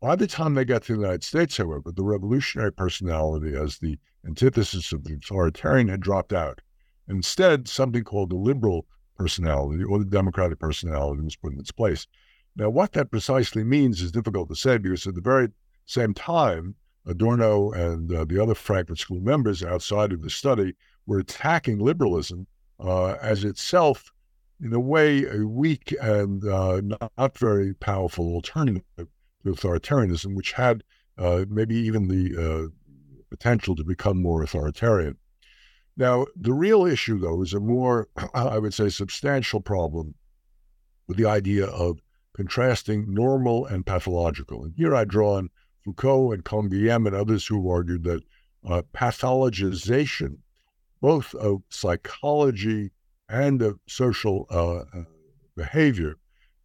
By the time they got to the United States, however, the revolutionary personality as the antithesis of the authoritarian had dropped out. Instead, something called the liberal personality or the democratic personality was put in its place. Now, what that precisely means is difficult to say because at the very same time, Adorno and uh, the other Frankfurt School members outside of the study were attacking liberalism uh, as itself in a way, a weak and uh, not very powerful alternative to authoritarianism, which had uh, maybe even the uh, potential to become more authoritarian. Now, the real issue, though, is a more, I would say, substantial problem with the idea of contrasting normal and pathological. And here I draw on Foucault and Canguilhem and others who argued that uh, pathologization, both of psychology and of social uh, uh, behavior,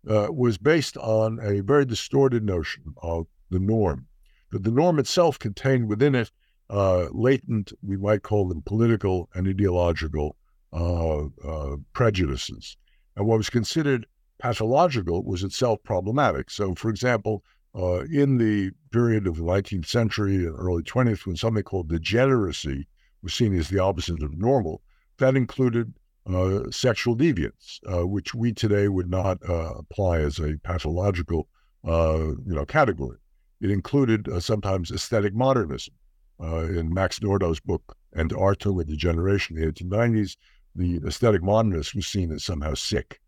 uh, was based on a very distorted notion of the norm. That the norm itself contained within it uh, latent, we might call them political and ideological uh, uh, prejudices. And what was considered pathological was itself problematic. So, for example, uh, in the period of the 19th century and early 20th, when something called degeneracy was seen as the opposite of normal, that included uh, sexual deviance, uh, which we today would not apply as a pathological, you know, category. It included sometimes aesthetic modernism. In Max Nordau's book, And Art and Degeneration in the 1890s, the aesthetic modernist was seen as somehow sick.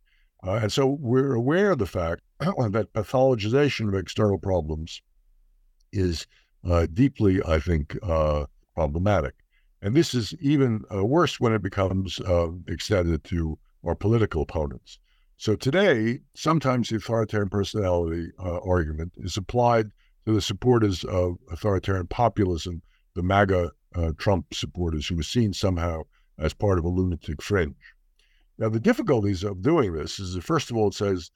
and so we're aware of the fact that pathologization of external problems is deeply, I think, problematic. And this is even uh, worse when it becomes uh, extended to our political opponents. So today, sometimes the authoritarian personality uh, argument is applied to the supporters of authoritarian populism, the MAGA uh, Trump supporters, who are seen somehow as part of a lunatic fringe. Now, the difficulties of doing this is that first of all, it says,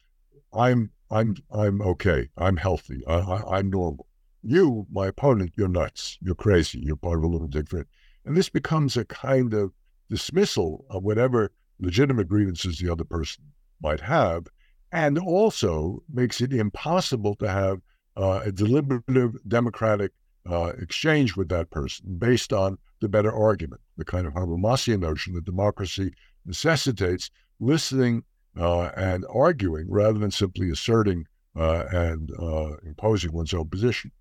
"I'm I'm I'm okay. I'm healthy. I, I, I'm normal. You, my opponent, you're nuts. You're crazy. You're part of a lunatic fringe." And this becomes a kind of dismissal of whatever legitimate grievances the other person might have, and also makes it impossible to have uh, a deliberative democratic uh, exchange with that person based on the better argument, the kind of Habermasian notion that democracy necessitates listening uh, and arguing rather than simply asserting uh, and uh, imposing one's own position.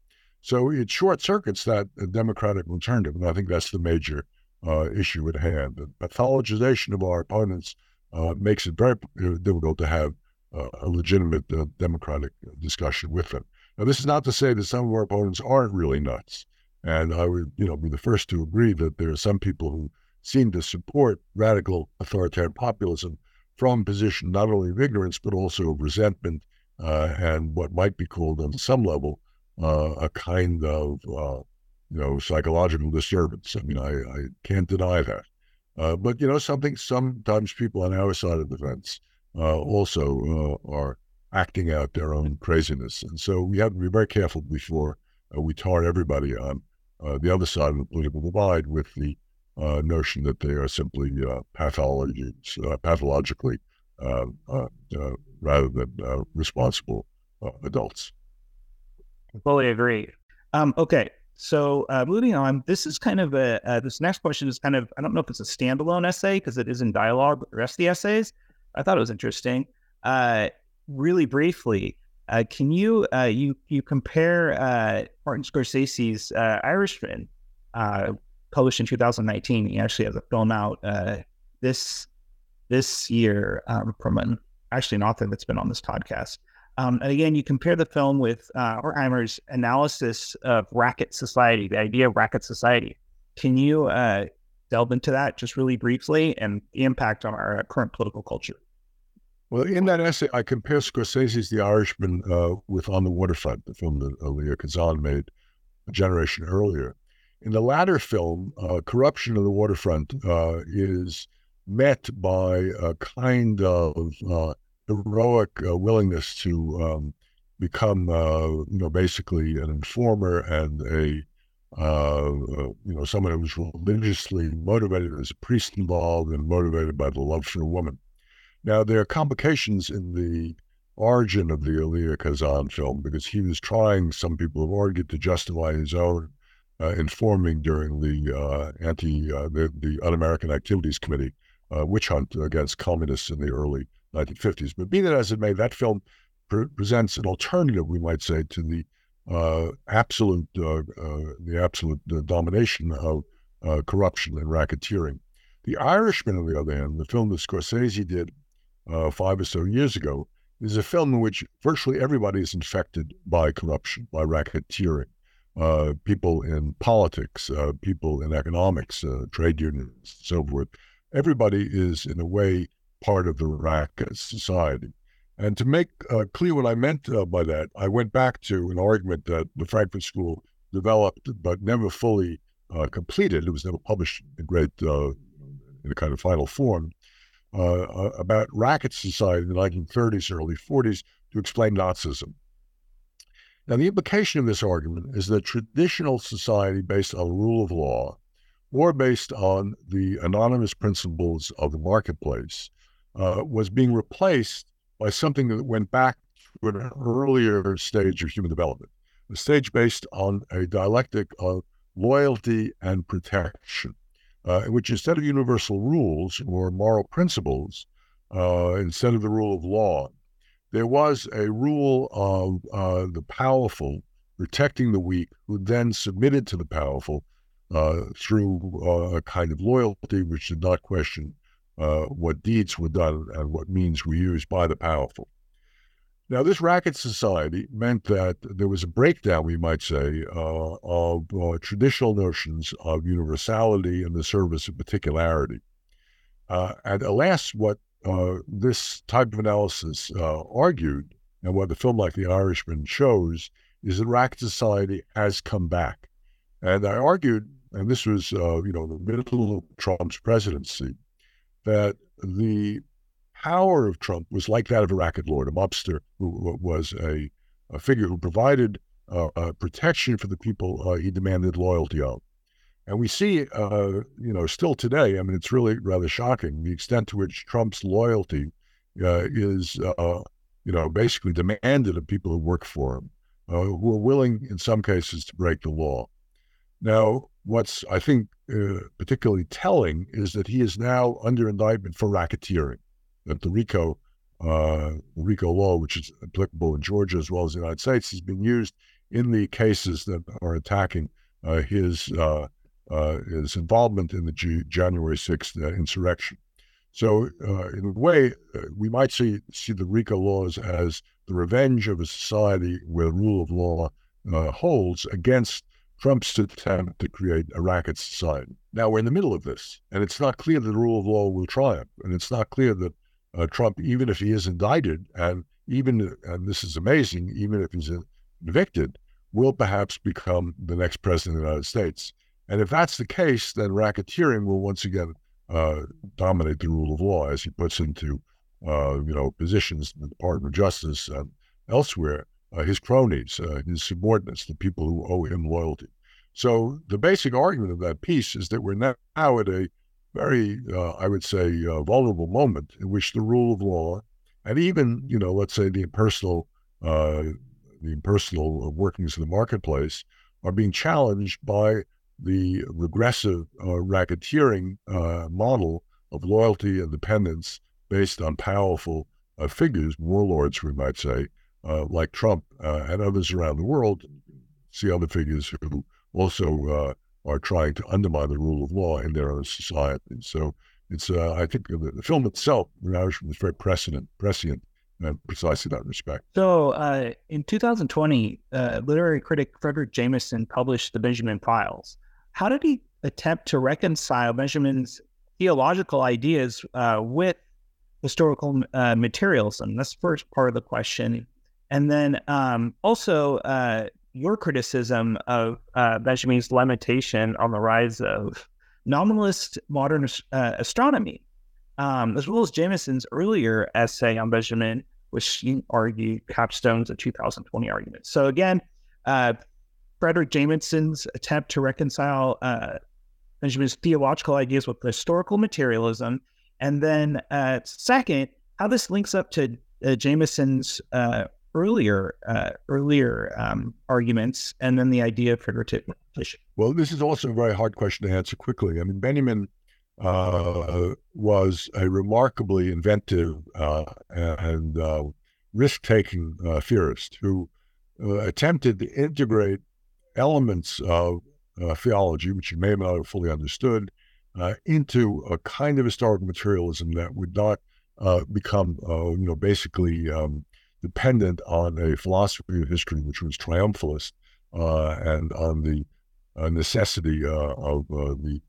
So it short circuits that democratic alternative, and I think that's the major uh, issue at hand. The pathologization of our opponents uh, makes it very uh, difficult to have uh, a legitimate uh, democratic discussion with them. Now, this is not to say that some of our opponents aren't really nuts, and I would, you know, be the first to agree that there are some people who seem to support radical authoritarian populism from position not only of ignorance but also of resentment uh, and what might be called, on some level, uh, a kind of uh, you know psychological disturbance. I mean, I, I can't deny that. Uh, but you know, something sometimes people on our side of the fence uh, also uh, are acting out their own craziness, and so we have to be very careful before uh, we tar everybody on the other side of the political divide with the notion that they are simply pathologies, pathologically rather than responsible adults fully agree. Um, okay, so uh, moving on, this is kind of a uh, this next question is kind of I don't know if it's a standalone essay because it is in dialogue with the rest of the essays. I thought it was interesting. Uh, really briefly, uh, can you uh, you you compare uh, Martin Scorsese's Irishman, published in 2019? He actually has a film out this this year um, from an actually an author that's been on this podcast. Um, and again, you compare the film with uh, Horkheimer's analysis of racket society, the idea of racket society. Can you uh, delve into that just really briefly and the impact on our current political culture? Well, in that essay, I compare Scorsese's The Irishman uh, with On the Waterfront, the film that Elia Kazan made a generation earlier. In the latter film, uh, corruption of the waterfront uh, is met by a kind of uh, heroic uh, willingness to um, become, uh, you know, basically an informer and a, uh, uh you know, someone who was religiously motivated as a priest involved and motivated by the love for a woman. Now, there are complications in the origin of the Elia Kazan film because he was trying, some people have argued, to justify his own uh, informing during the uh, anti, the, the Un-American Activities Committee witch hunt against communists in the early 1950s. But be that as it may, that film pre- presents an alternative, we might say, to the uh, absolute uh, uh, the absolute uh, domination of uh, corruption and racketeering. The Irishman, on the other hand, the film that Scorsese did uh, five or so years ago, is a film in which virtually everybody is infected by corruption, by racketeering. uh, people in politics, uh, people in economics, uh, trade unions, so forth. Everybody is, in a way, part of the racket society. And to make uh, clear what I meant uh, by that, I went back to an argument that the Frankfurt School developed but never fully completed. It was never published in great, in a kind of final form, about racket society in the 1930s, early 40s to explain Nazism. Now, the implication of this argument is that traditional society based on rule of law or based on the anonymous principles of the marketplace uh, was being replaced by something that went back to an earlier stage of human development, a stage based on a dialectic of loyalty and protection, uh, which instead of universal rules or moral principles, uh, instead of the rule of law, there was a rule of uh, the powerful protecting the weak, who then submitted to the powerful uh, through uh, a kind of loyalty which did not question uh, what deeds were done and what means were used by the powerful. Now, this racket society meant that there was a breakdown, we might say, uh, of uh, traditional notions of universality and the service of particularity. and alas, what uh, this type of analysis uh, argued, and what the film like The Irishman shows, is that racket society has come back. And I argued, and this was, uh, you know, the middle of Trump's presidency, that the power of Trump was like that of a racket lord, a mobster who was a, a figure who provided uh, protection for the people uh, he demanded loyalty of. And we see, uh, you know, still today, I mean, it's really rather shocking the extent to which Trump's loyalty uh, is, uh, you know, basically demanded of people who work for him, uh, who are willing, in some cases, to break the law. Now, what's, I think, uh, particularly telling is that he is now under indictment for racketeering, that the RICO, uh, RICO law, which is applicable in Georgia as well as the United States, has been used in the cases that are attacking his uh, his involvement in the G- January 6th uh, insurrection. So, uh, in a way, uh, we might see, see the RICO laws as the revenge of a society where rule of law uh, holds against Trump's attempt to create a racket society. Now, we're in the middle of this, and it's not clear that the rule of law will triumph. And it's not clear that uh, Trump, even if he is indicted, and even, and this is amazing, even if he's convicted, will perhaps become the next president of the United States. And if that's the case, then racketeering will once again uh, dominate the rule of law as he puts into, uh, you know, positions in the Department of Justice and elsewhere, uh, his cronies, uh, his subordinates, the people who owe him loyalty. So the basic argument of that piece is that we're now at a very, uh, I would say, uh, vulnerable moment in which the rule of law and even, you know, let's say the impersonal, the impersonal workings of the marketplace are being challenged by the regressive uh, racketeering uh, model of loyalty and dependence based on powerful uh, figures, warlords, we might say, uh, like Trump uh, and others around the world. See other figures who also uh, are trying to undermine the rule of law in their own society. So it's, I think, the, the, film itself, The Irishman, is very prescient, prescient in precisely that respect. So, uh, in 2020, uh, literary critic Fredric Jameson published the Benjamin Files, how did he attempt to reconcile Benjamin's theological ideas uh, with historical uh, materialism? That's the first part of the question. And then um, also uh, your criticism of uh, Benjamin's limitation on the rise of nominalist modern uh, astronomy, um, as well as Jameson's earlier essay on Benjamin, which he argued capstones a 2020 argument. So again, uh, Fredric Jameson's attempt to reconcile uh, Benjamin's theological ideas with historical materialism, and then uh, second, how this links up to uh, Jameson's earlier uh, earlier um, arguments, and then the idea of figurative repetition. Well, this is also a very hard question to answer quickly. I mean, Benjamin uh, was a remarkably inventive and risk-taking theorist who attempted to integrate elements of uh, theology, which you may not have fully understood, uh, into a kind of historical materialism that would not uh, become, uh, you know, basically um, dependent on a philosophy of history which was triumphalist uh, and on the uh, necessity uh, of the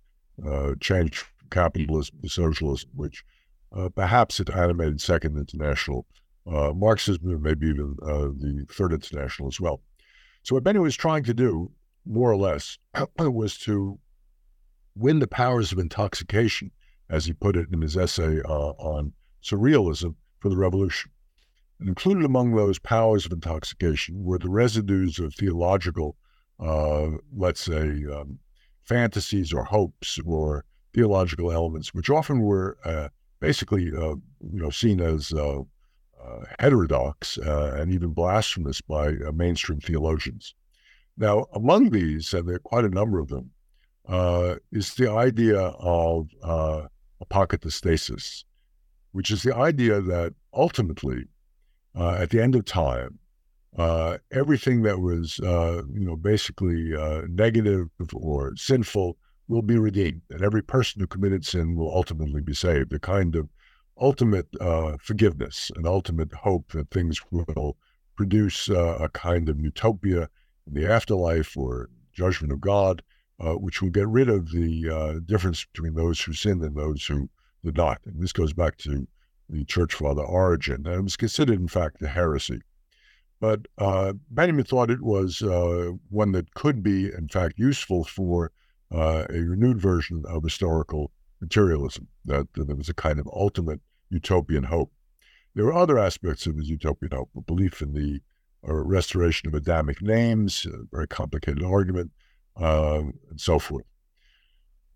change from capitalism to socialism, which perhaps it animated Second International Marxism, and maybe even the Third International as well. So what Benjamin was trying to do, more or less, was to win the powers of intoxication, as he put it in his essay uh, on surrealism for the revolution. Included among those powers of intoxication were the residues of theological, uh, let's say, um, fantasies or hopes or theological elements, which often were uh, basically, uh, you know, seen as uh, uh, heterodox and even blasphemous by mainstream theologians. Now, among these, and there are quite a number of them, is the idea of apokatastasis, which is the idea that ultimately uh, at the end of time, uh, everything that was, uh, you know, basically uh, negative or sinful will be redeemed, and every person who committed sin will ultimately be saved. A kind of ultimate uh, forgiveness, and ultimate hope that things will produce uh, a kind of utopia in the afterlife or judgment of God, which will get rid of the difference between those who sinned and those who did not. And this goes back to the church father Origen. And it was considered, in fact, a heresy. But uh, Benjamin thought it was uh, one that could be, in fact, useful for uh, a renewed version of historical materialism, that, that there was a kind of ultimate utopian hope. There were other aspects of his utopian hope, a belief in the uh, restoration of Adamic names, a very complicated argument, uh, and so forth.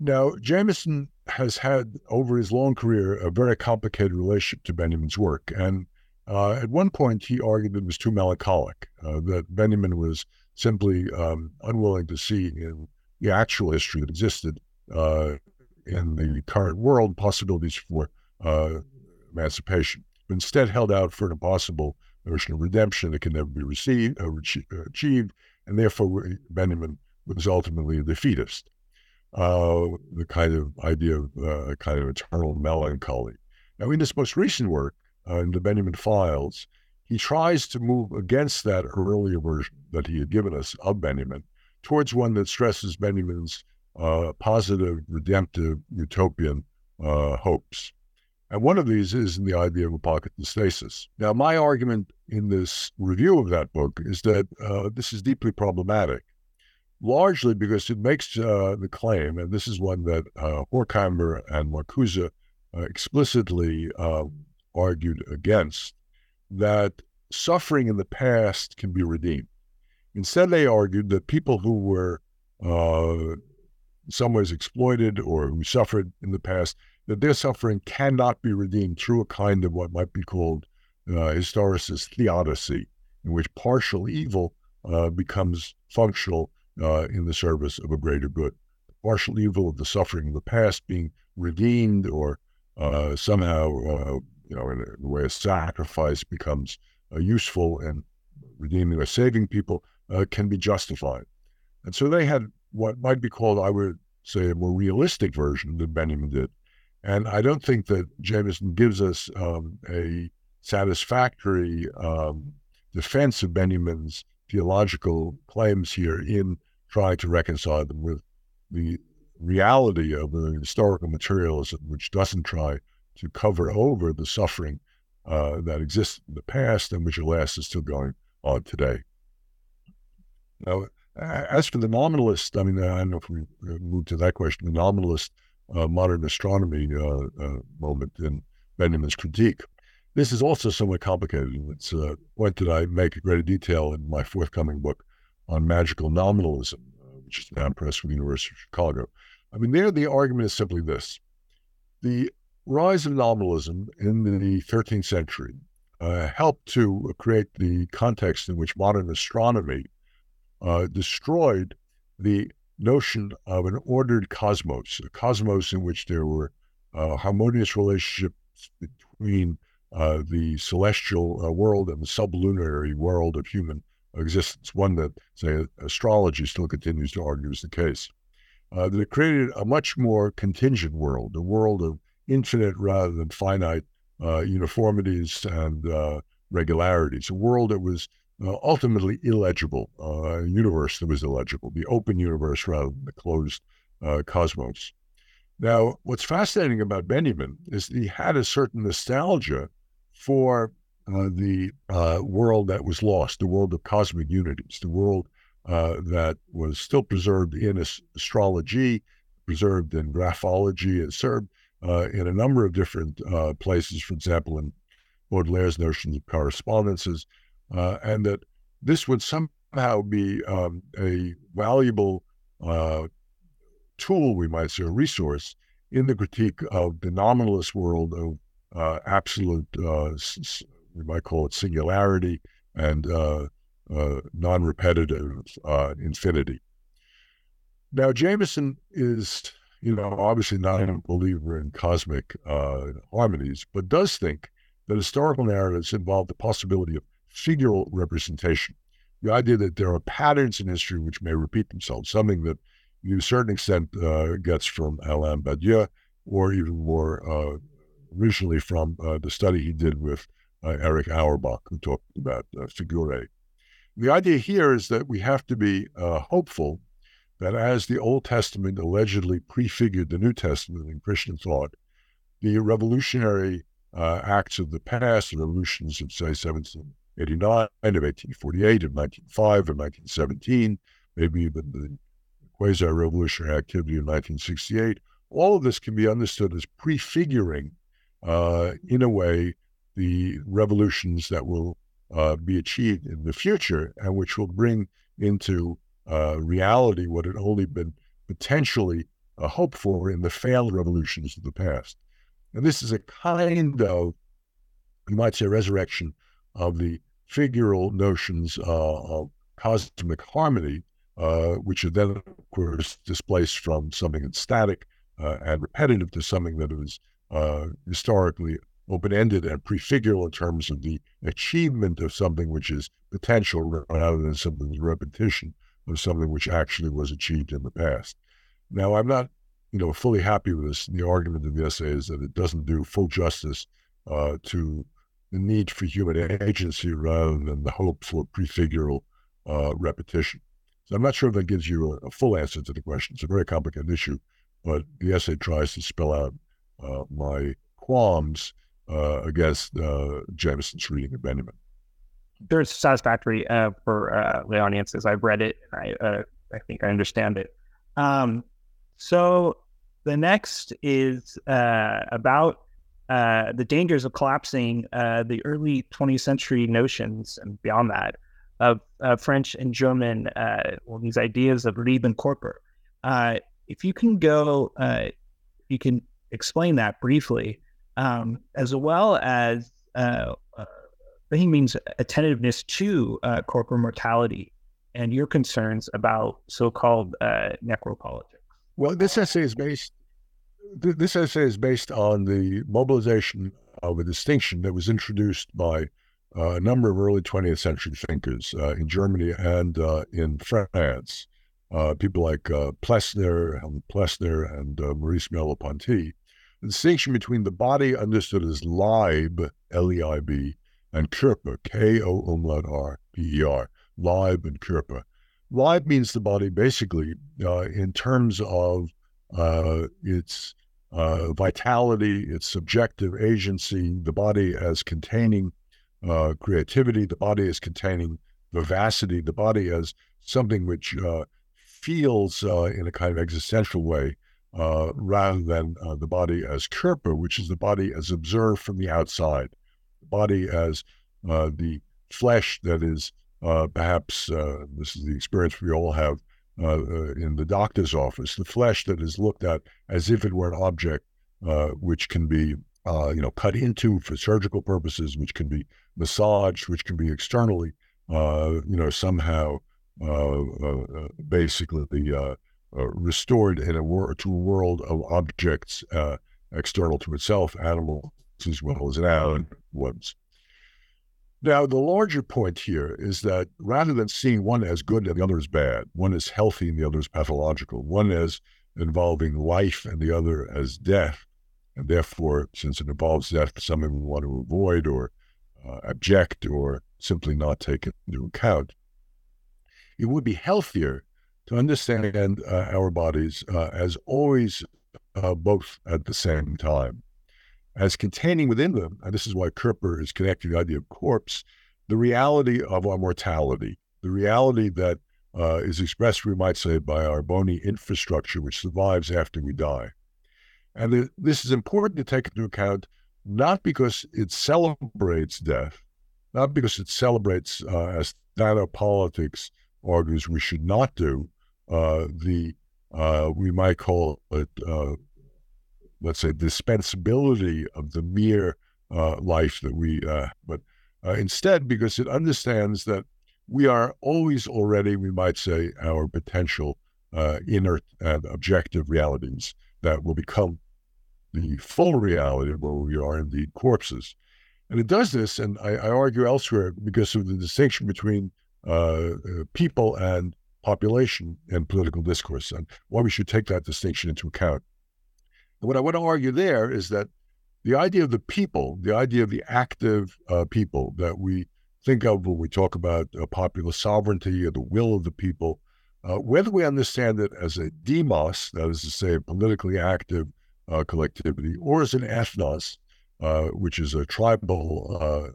Now, Jameson has had over his long career a very complicated relationship to Benjamin's work. And uh, at one point, he argued that it was too melancholic, uh, that Benjamin was simply um, unwilling to see in the actual history that existed uh, in the current world possibilities for uh, emancipation, but instead held out for an impossible notion of redemption that can never be received, uh, achieved, and therefore Benjamin was ultimately a defeatist uh, the kind of idea of uh, kind of eternal melancholy. Now, in this most recent work, uh, in the Benjamin Files, he tries to move against that earlier version that he had given us of Benjamin towards one that stresses Benjamin's uh, positive, redemptive, utopian uh, hopes. And one of these is in the idea of apokatastasis. Now, my argument in this review of that book is that uh, this is deeply problematic largely because it makes uh, the claim, and this is one that uh, Horkheimer and Marcuse uh, explicitly uh, argued against, that suffering in the past can be redeemed. Instead, they argued that people who were uh, in some ways exploited or who suffered in the past, that their suffering cannot be redeemed through a kind of what might be called uh, historicist theodicy, in which partial evil uh, becomes functional uh, in the service of a greater good. The partial evil of the suffering of the past being redeemed or uh, somehow, uh, you know, in a, a, way of sacrifice becomes uh, useful and redeeming or saving people uh, can be justified. And so they had what might be called, I would say, a more realistic version than Benjamin did. And I don't think that Jameson gives us um, a satisfactory um, defense of Benjamin's theological claims here in trying to reconcile them with the reality of the historical materialism, which doesn't try to cover over the suffering uh, that existed in the past and which, alas, is still going on today. Now, as for the nominalist, I mean, I don't know if we move to that question, the nominalist uh, modern astronomy uh, uh moment in Benjamin's critique. This is also somewhat complicated. It's a point that I make in greater detail in my forthcoming book on magical nominalism, uh, which is now press with the University of Chicago. I mean, there the argument is simply this. The rise of nominalism in the 13th century uh, helped to create the context in which modern astronomy uh, destroyed the notion of an ordered cosmos, a cosmos in which there were uh, harmonious relationships between uh, the celestial uh, world and the sublunary world of human existence, one that, say, astrology still continues to argue is the case. Uh, that it created a much more contingent world, a world of infinite rather than finite uh, uniformities and uh, regularities, a world that was uh, ultimately illegible uh, universe that was illegible, the open universe rather than the closed cosmos. Now, what's fascinating about Benjamin is he had a certain nostalgia for uh, the uh, world that was lost, the world of cosmic unities, the world uh, that was still preserved in astrology, preserved in graphology, and served in a number of different places, for example, in Baudelaire's notions of correspondences, uh, and that this would somehow be um, a valuable uh, tool, we might say, a resource in the critique of the nominalist world of uh, absolute, uh, we might call it singularity and uh, uh, non repetitive infinity. Now, Jameson is, you know, obviously not a believer in cosmic harmonies, but does think that historical narratives involve the possibility of figural representation. The idea that there are patterns in history which may repeat themselves, something that to a certain extent uh, gets from Alain Badiou, or even more uh, originally from uh, the study he did with uh, Erich Auerbach, who talked about uh, figurae. The idea here is that we have to be uh, hopeful that as the Old Testament allegedly prefigured the New Testament in Christian thought, the revolutionary uh, acts of the past, the revolutions of, say, 1789, of 1848, of 1905, of 1917, maybe even the quasi revolutionary activity of 1968, all of this can be understood as prefiguring, uh, in a way, the revolutions that will uh, be achieved in the future and which will bring into uh, reality what had only been potentially uh, hoped for in the failed revolutions of the past. And this is a kind of, you might say, resurrection of the figural notions uh, of cosmic harmony, uh, which are then, of course, displaced from something that's static uh, and repetitive to something that is uh, historically open ended and prefigural in terms of the achievement of something which is potential rather than something repetition of something which actually was achieved in the past. Now, I'm not you know, fully happy with this. The argument of the essay is that it doesn't do full justice uh, to the need for human agency rather than the hope for prefigural uh, repetition. So I'm not sure if that gives you a, a, full answer to the question. It's a very complicated issue, but the essay tries to spell out my qualms uh, against uh, Jameson's reading of Benjamin. There's satisfactory uh, for the audiences. I've read it. I I think I understand it. Um, so the next is uh, about uh, the dangers of collapsing uh, the early 20th century notions and beyond that of French and German, uh, well, these ideas of. Uh, if you can go, uh, you can explain that briefly, um, as well as uh, he means attentiveness to corporate mortality and your concerns about so-called necropolitics. Well, this essay is based. This essay is based on the mobilization of a distinction that was introduced by uh, a number of early 20th century thinkers uh, in Germany and uh, in France. Uh, people like uh, Plessner, Helmut Plessner, and uh, Maurice Merleau-Ponty. The distinction between the body understood as Leib, L-E-I-B, and Körper, K-O umlaut R, P-E-R, Leib and Körper. Leib means the body basically uh, in terms of uh, its uh, vitality, its subjective agency, the body as containing uh, creativity, the body as containing vivacity, the body as something which uh, feels uh, in a kind of existential way, rather than the body as Körper, which is the body as observed from the outside, the body as the flesh that is uh, perhaps uh, this is the experience we all have uh, uh, in the doctor's office, the flesh that is looked at as if it were an object uh, which can be, you know, cut into for surgical purposes, which can be massaged, which can be externally, you know, somehow basically restored in a wor- to a world of objects external to itself, animals as well as animal ones. Now, the larger point here is that rather than seeing one as good and the other as bad, one is healthy and the other is pathological, one as involving life and the other as death, and therefore, since it involves death, something we want to avoid or uh, object or simply not taken into account. It would be healthier to understand uh, our bodies uh, as always uh, both at the same time, as containing within them, and this is why Körper is connecting the idea of corpse, the reality of our mortality, the reality that uh, is expressed, we might say, by our bony infrastructure, which survives after we die. And the, this is important to take into account, not because it celebrates death, not because it celebrates, uh, as nanopolitics argues we should not do, uh, the uh, we might call it, uh, let's say, dispensability of the mere uh, life that we, uh, but instead because it understands that we are always already, we might say, our potential inert and objective realities that will become the full reality of where we are indeed corpses. And it does this, and I, I argue elsewhere, because of the distinction between uh, uh, people and population and political discourse, and why we should take that distinction into account. And what I want to argue there is that the idea of the people, the idea of the active uh, people that we think of when we talk about uh, popular sovereignty or the will of the people, uh, whether we understand it as a demos, that is to say, a politically active uh, collectivity, or as an ethnos, uh, which is a tribal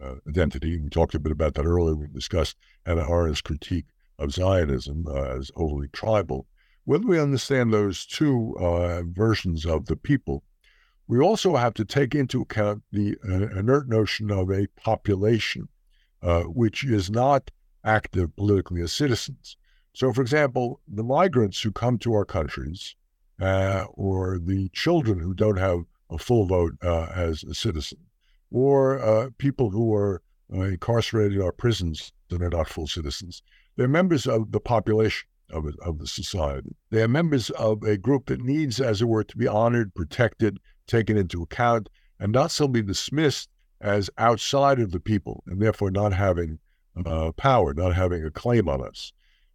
uh, uh, identity. We talked a bit about that earlier. We discussed Hannah critique of Zionism as overly tribal. Whether we understand those two versions of the people, we also have to take into account the uh, inert notion of a population, uh, which is not active politically as citizens. So, for example, the migrants who come to our countries uh, or the children who don't have a full vote uh, as a citizen, or uh, people who are uh, incarcerated in our prisons that are not full citizens. They're members of the population of, of the society. They are members of a group that needs, as it were, to be honored, protected, taken into account, and not simply dismissed as outside of the people and therefore not having uh, power, not having a claim on us.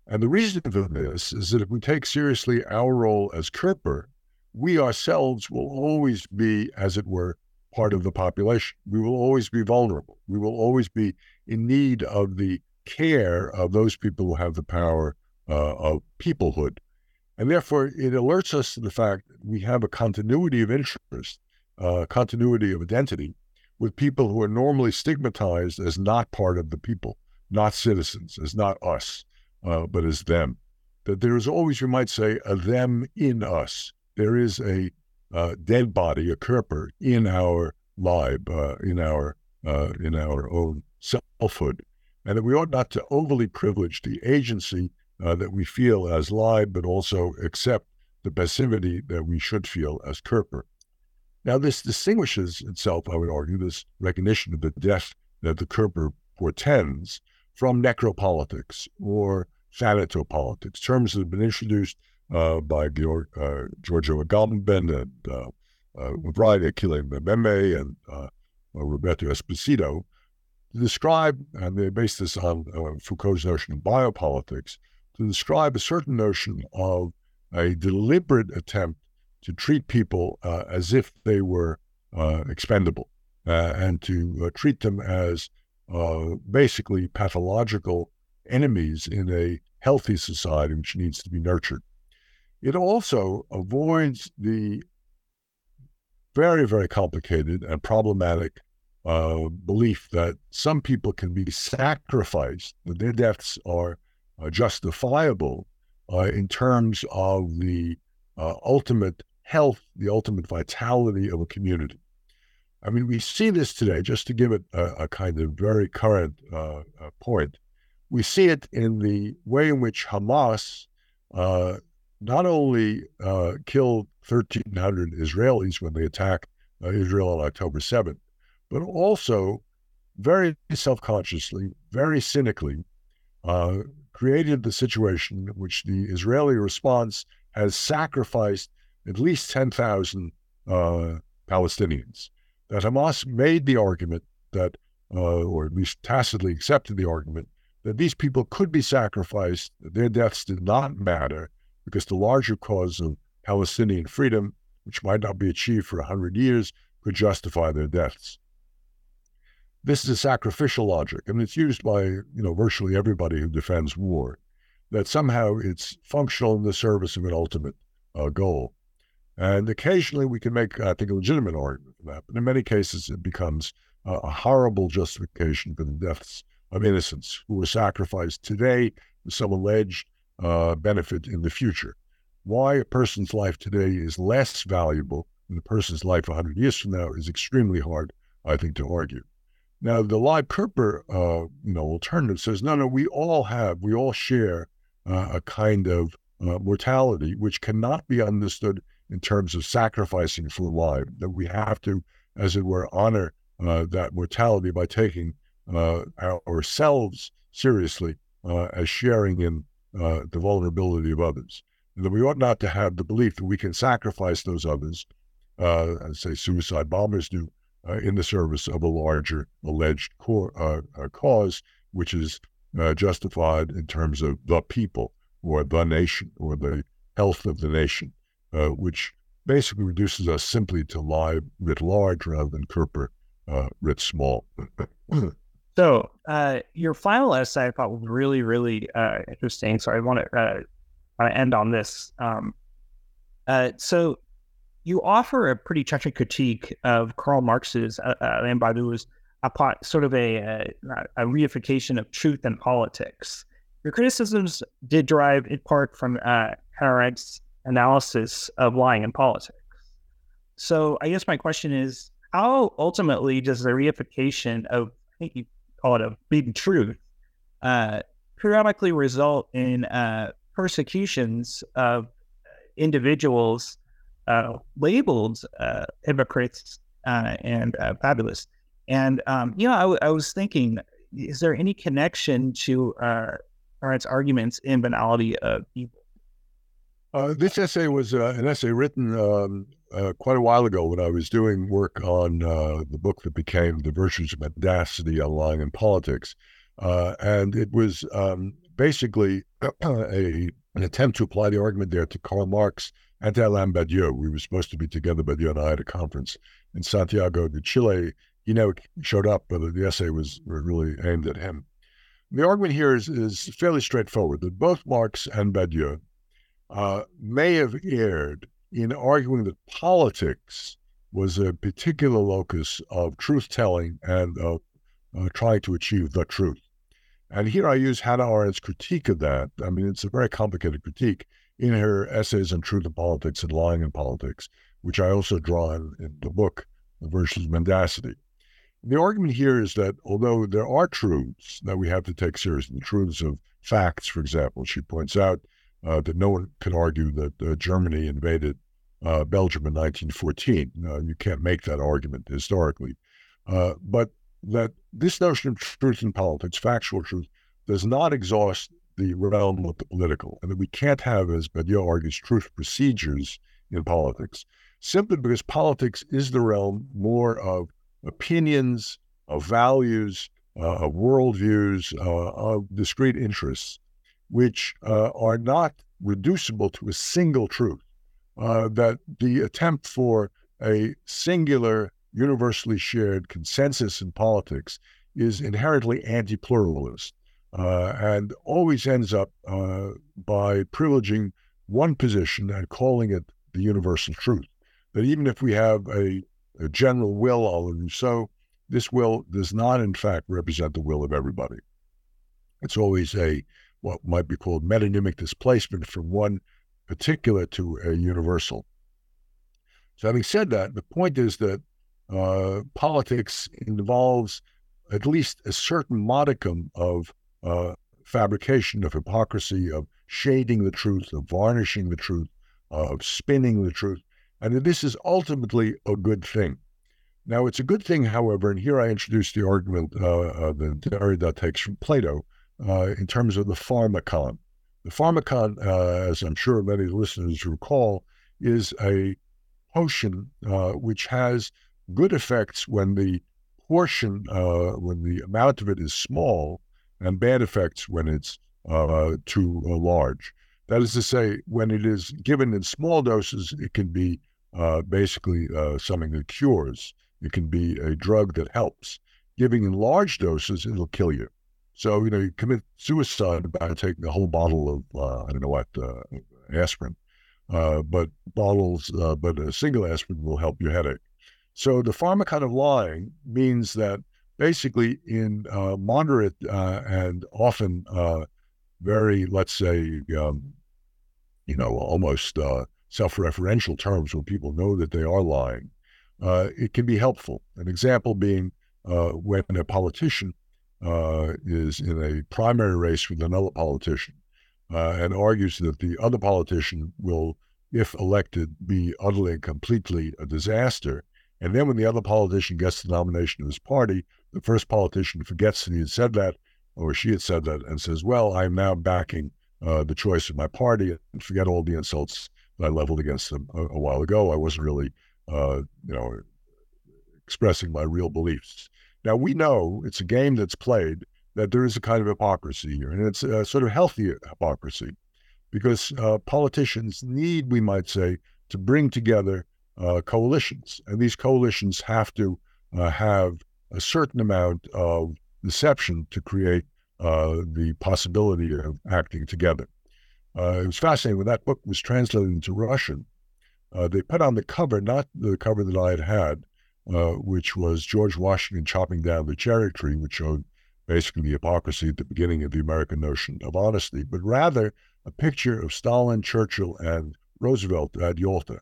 And the reason for this is that if we take seriously our role as Körper, we ourselves will always be, as it were, part of the population. We will always be vulnerable. We will always be in need of the care of those people who have the power uh, of peoplehood. And therefore, it alerts us to the fact that we have a continuity of interest, uh, continuity of identity with people who are normally stigmatized as not part of the people, not citizens, as not us uh, but as them. That there is always, you might say, a them in us. There is a uh, dead body, a Körper, in our life, uh, in our uh, in our own selfhood, and that we ought not to overly privilege the agency uh, that we feel as Leib, but also accept the passivity that we should feel as Körper. Now, this distinguishes itself, I would argue, this recognition of the death that the Körper portends from necropolitics or thanatopolitics, terms that have been introduced by Georg, uh, Giorgio Agamben and uh, uh, a variety of Achille Mbembe and uh, uh, Roberto Esposito to describe, and they base this on uh, Foucault's notion of biopolitics, to describe a certain notion of a deliberate attempt to treat people as if they were expendable and to treat them as uh, basically pathological enemies in a healthy society which needs to be nurtured. It also avoids the very, very complicated and problematic uh, belief that some people can be sacrificed, that their deaths are uh, justifiable uh, in terms of the uh, ultimate health, the ultimate vitality of a community. I mean, we see this today, just to give it a, a kind of very current uh, uh, point. We see it in the way in which Hamas not only uh, killed 1,300 Israelis when they attacked uh, Israel on October 7th, but also very self consciously, very cynically, uh, created the situation in which the Israeli response has sacrificed at least 10,000 Palestinians. That Hamas made the argument that, uh, or at least tacitly accepted the argument, that these people could be sacrificed, their deaths did not matter, because the larger cause of Palestinian freedom, which might not be achieved for 100 years, could justify their deaths. this is a sacrificial logic, and it's used by you know virtually everybody who defends war. That somehow it's functional in the service of an ultimate uh, goal. And occasionally we can make, I think, a legitimate argument for that. But in many cases, it becomes uh, a horrible justification for the deaths of innocents who were sacrificed today with some alleged uh, benefit in the future. Why a person's life today is less valuable than a person's life 100 years from now is extremely hard, I think, to argue. Now, the Leib Körper, uh, you know, alternative says, no, no, we all have, we all share uh, a kind of uh, mortality which cannot be understood in terms of sacrificing for life. That we have to, as it were, honor uh, that mortality by taking uh, ourselves seriously as sharing in uh, the vulnerability of others. And that we ought not to have the belief that we can sacrifice those others, as say suicide bombers do, uh, in the service of a larger alleged core, uh, uh, cause, which is justified in terms of the people or the nation or the health of the nation, which basically reduces us simply to Leib writ large rather than Körper writ small. so your final essay I thought was really, really interesting. So I want to end on this. Um, so you offer a pretty touching critique of Karl Marx's uh, uh, and Badiou's sort of a, a, a, reification of truth and politics. Your criticisms did derive in part from uh, Arendt's analysis of lying in politics. So I guess my question is, how ultimately does the reification of, I think you call it a big truth, uh, periodically result in uh, persecutions of individuals uh, labeled uh, hypocrites uh, and uh, fabulous. And um, you know, I, w- I was thinking, is there any connection to uh, arguments in banality of evil? Uh, this essay was uh, an essay written um, uh, quite a while ago when I was doing work on uh, the book that became The Virtues of Mendacity on Lying in Politics. Uh, and it was um, basically a, an attempt to apply the argument there to Karl Marx and to Alain Badiou. We were supposed to be together, Badiou and I, at a conference in Santiago de Chile. He never showed up, but the essay was really aimed at him. The argument here is, is fairly straightforward that both Marx and Badiou uh, may have erred in arguing that politics was a particular locus of truth telling and of uh, trying to achieve the truth. And here I use Hannah Arendt's critique of that. I mean, it's a very complicated critique in her essays on truth in politics and lying in politics, which I also draw in, in the book, of Mendacity. The argument here is that although there are truths that we have to take seriously, the truths of facts, for example, she points out that no one could argue that uh, Germany invaded uh, Belgium in 1914. you can't make that argument historically. Uh, but that this notion of truth in politics, factual truth, does not exhaust the realm of the political, and that we can't have, as Badiou argues, truth procedures in politics, simply because politics is the realm more of opinions, of values, uh, of worldviews, uh, of discrete interests, which uh, are not reducible to a single truth. Uh, that the attempt for a singular, universally shared consensus in politics is inherently anti pluralist uh, and always ends up uh, by privileging one position and calling it the universal truth. That even if we have a, a general will, a Rousseau, this will does not, in fact, represent the will of everybody. It's always a what might be called metonymic displacement from one particular to a universal. So, having said that, the point is that uh, politics involves at least a certain modicum of uh, fabrication, of hypocrisy, of shading the truth, of varnishing the truth, of spinning the truth, and that this is ultimately a good thing. Now, it's a good thing, however, and here I introduce the argument uh, uh, that takes from Plato uh, in terms of the pharmacon. The pharmacon, uh, as I'm sure many listeners recall, is a potion uh, which has good effects when the portion, uh, when the amount of it is small, and bad effects when it's uh, too uh, large. That is to say, when it is given in small doses, it can be basically something that cures. It can be a drug that helps. giving in large doses, it'll kill you. So, you know, you commit suicide by taking a whole bottle of, uh, I don't know what, uh, aspirin. Uh, but bottles, uh, but a single aspirin will help your headache. So the pharmacon of lying means that basically in uh, moderate uh, and often very, let's say, um, you know, almost self-referential terms when people know that they are lying, it can be helpful. An example being when a politician uh, is in a primary race with another politician uh, and argues that the other politician will, if elected, be utterly and completely a disaster. And then when the other politician gets the nomination of his party, the first politician forgets that he had said that or she had said that and says, Well, I'm now backing uh, the choice of my party and forget all the insults that I leveled against them a, a while ago. I wasn't really, uh, you know, expressing my real beliefs. Now, we know it's a game that's played that there is a kind of hypocrisy here, and it's a sort of healthy hypocrisy because uh, politicians need, we might say, to bring together uh, coalitions. And these coalitions have to uh, have a certain amount of deception to create uh, the possibility of acting together. Uh, it was fascinating when that book was translated into Russian. Uh, they put on the cover, not the cover that I had had, uh, which was George Washington chopping down the cherry tree, which showed basically the hypocrisy at the beginning of the American notion of honesty, but rather a picture of Stalin, Churchill, and Roosevelt at Yalta.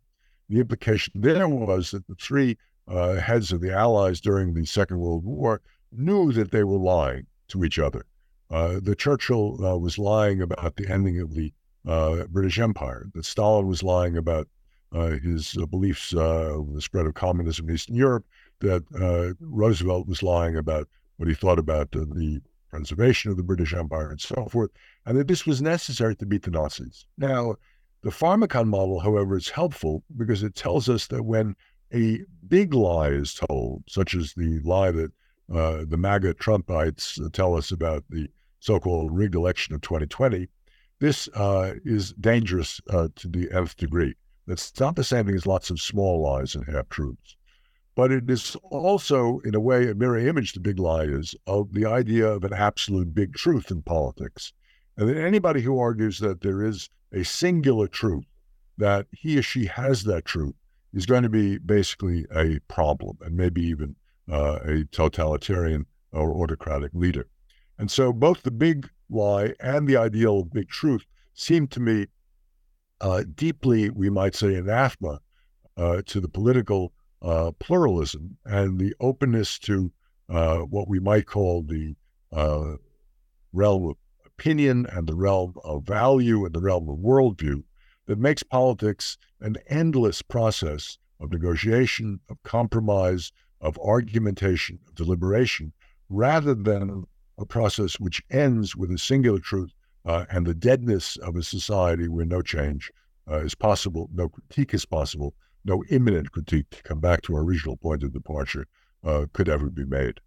The implication there was that the three uh, heads of the Allies during the Second World War knew that they were lying to each other. Uh, the Churchill uh, was lying about the ending of the uh, British Empire. That Stalin was lying about his uh, beliefs uh, the spread of communism in Eastern Europe, that uh, Roosevelt was lying about what he thought about uh, the preservation of the British Empire and so forth, and that this was necessary to beat the Nazis. Now, the pharmacon model, however, is helpful because it tells us that when a big lie is told, such as the lie that uh, the MAGA Trumpites tell us about the so-called rigged election of 2020, this is dangerous to the nth degree. It's not the same thing as lots of small lies and half truths. But it is also, in a way, a mirror image, the big lie is, of the idea of an absolute big truth in politics. And that anybody who argues that there is a singular truth, that he or she has that truth, is going to be basically a problem and maybe even uh, a totalitarian or autocratic leader. And so both the big lie and the ideal of big truth seem to me uh, deeply, we might say, anathema uh, to the political uh, pluralism and the openness to uh, what we might call the uh, realm of opinion and the realm of value and the realm of worldview that makes politics an endless process of negotiation, of compromise, of argumentation, of deliberation, rather than a process which ends with a singular truth uh, and the deadness of a society where no change uh, is possible, no critique is possible, no immanent critique, to come back to our original point of departure, uh, could ever be made.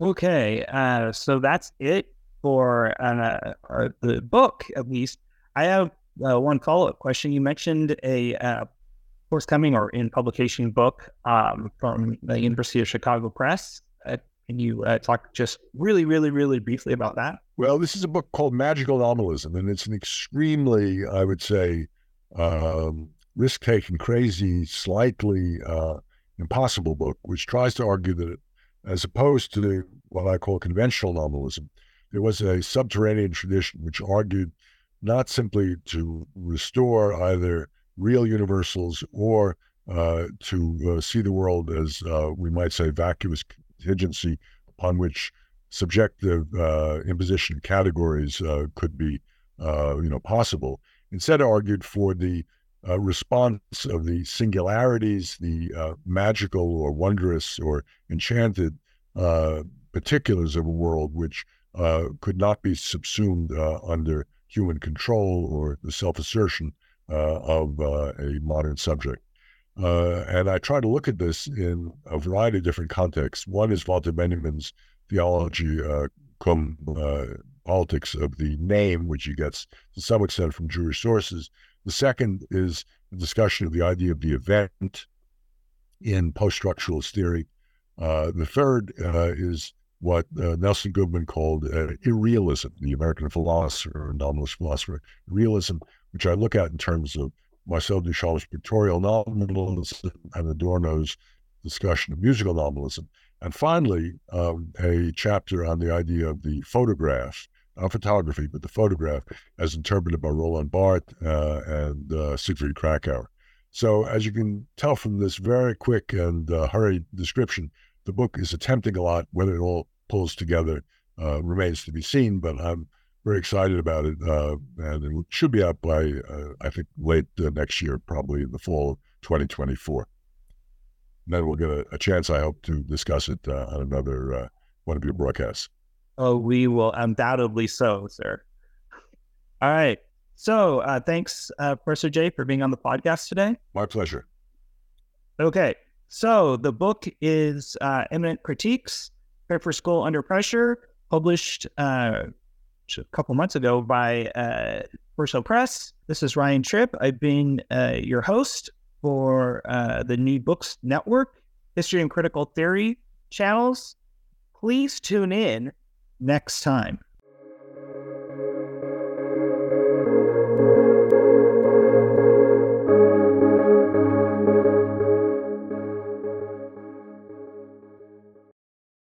Okay, uh, so that's it for uh, uh, the book, at least. I have one follow up question. You mentioned a forthcoming or in publication book um, from the University of Chicago Press. Can you uh, talk just really, really, really briefly about that? Well, this is a book called Magical Nominalism, and it's an extremely, I would say, um, risk taking, crazy, slightly uh, impossible book, which tries to argue that, as opposed to the, what I call conventional nominalism, there was a subterranean tradition which argued not simply to restore either real universals or uh, to uh, see the world as uh, we might say vacuous contingency upon which subjective uh, imposition categories uh, could be, uh, you know, possible. Instead, argued for the uh, response of the singularities, the uh, magical or wondrous or enchanted uh, particulars of a world which could not be subsumed under human control or the self-assertion of a modern subject. Uh, and I try to look at this in a variety of different contexts. One is Walter Benjamin's theology, uh, cum uh, politics of the name, which he gets to some extent from Jewish sources. The second is the discussion of the idea of the event in post structuralist theory. Uh, the third uh, is what uh, Nelson Goodman called uh, irrealism, the American philosopher and novelist philosopher, realism, which I look at in terms of Marcel Duchamp's pictorial nominalism and Adorno's discussion of musical nominalism. And finally, um, a chapter on the idea of the photograph, not photography, but the photograph as interpreted by Roland Barthes uh, and uh, Siegfried Kracauer. So, as you can tell from this very quick and uh, hurried description, the book is attempting a lot. Whether it all pulls together uh, remains to be seen, but I'm very excited about it. Uh, and it should be out by, uh, I think, late next year, probably in the fall of 2024 And then we'll get a, a, chance, I hope, to discuss it uh, on another uh, one of your broadcasts. Oh, we will undoubtedly so, sir. All right. So uh, thanks, uh, Professor Jay, for being on the podcast today. My pleasure. Okay. So the book is uh, Immanent Critiques, The Frankfurt School Under Pressure, published uh, a couple months ago by uh, Verso Press. This is Ryan Tripp. I've been uh, your host for uh, the New Books Network, History and Critical Theory channels. Please tune in next time.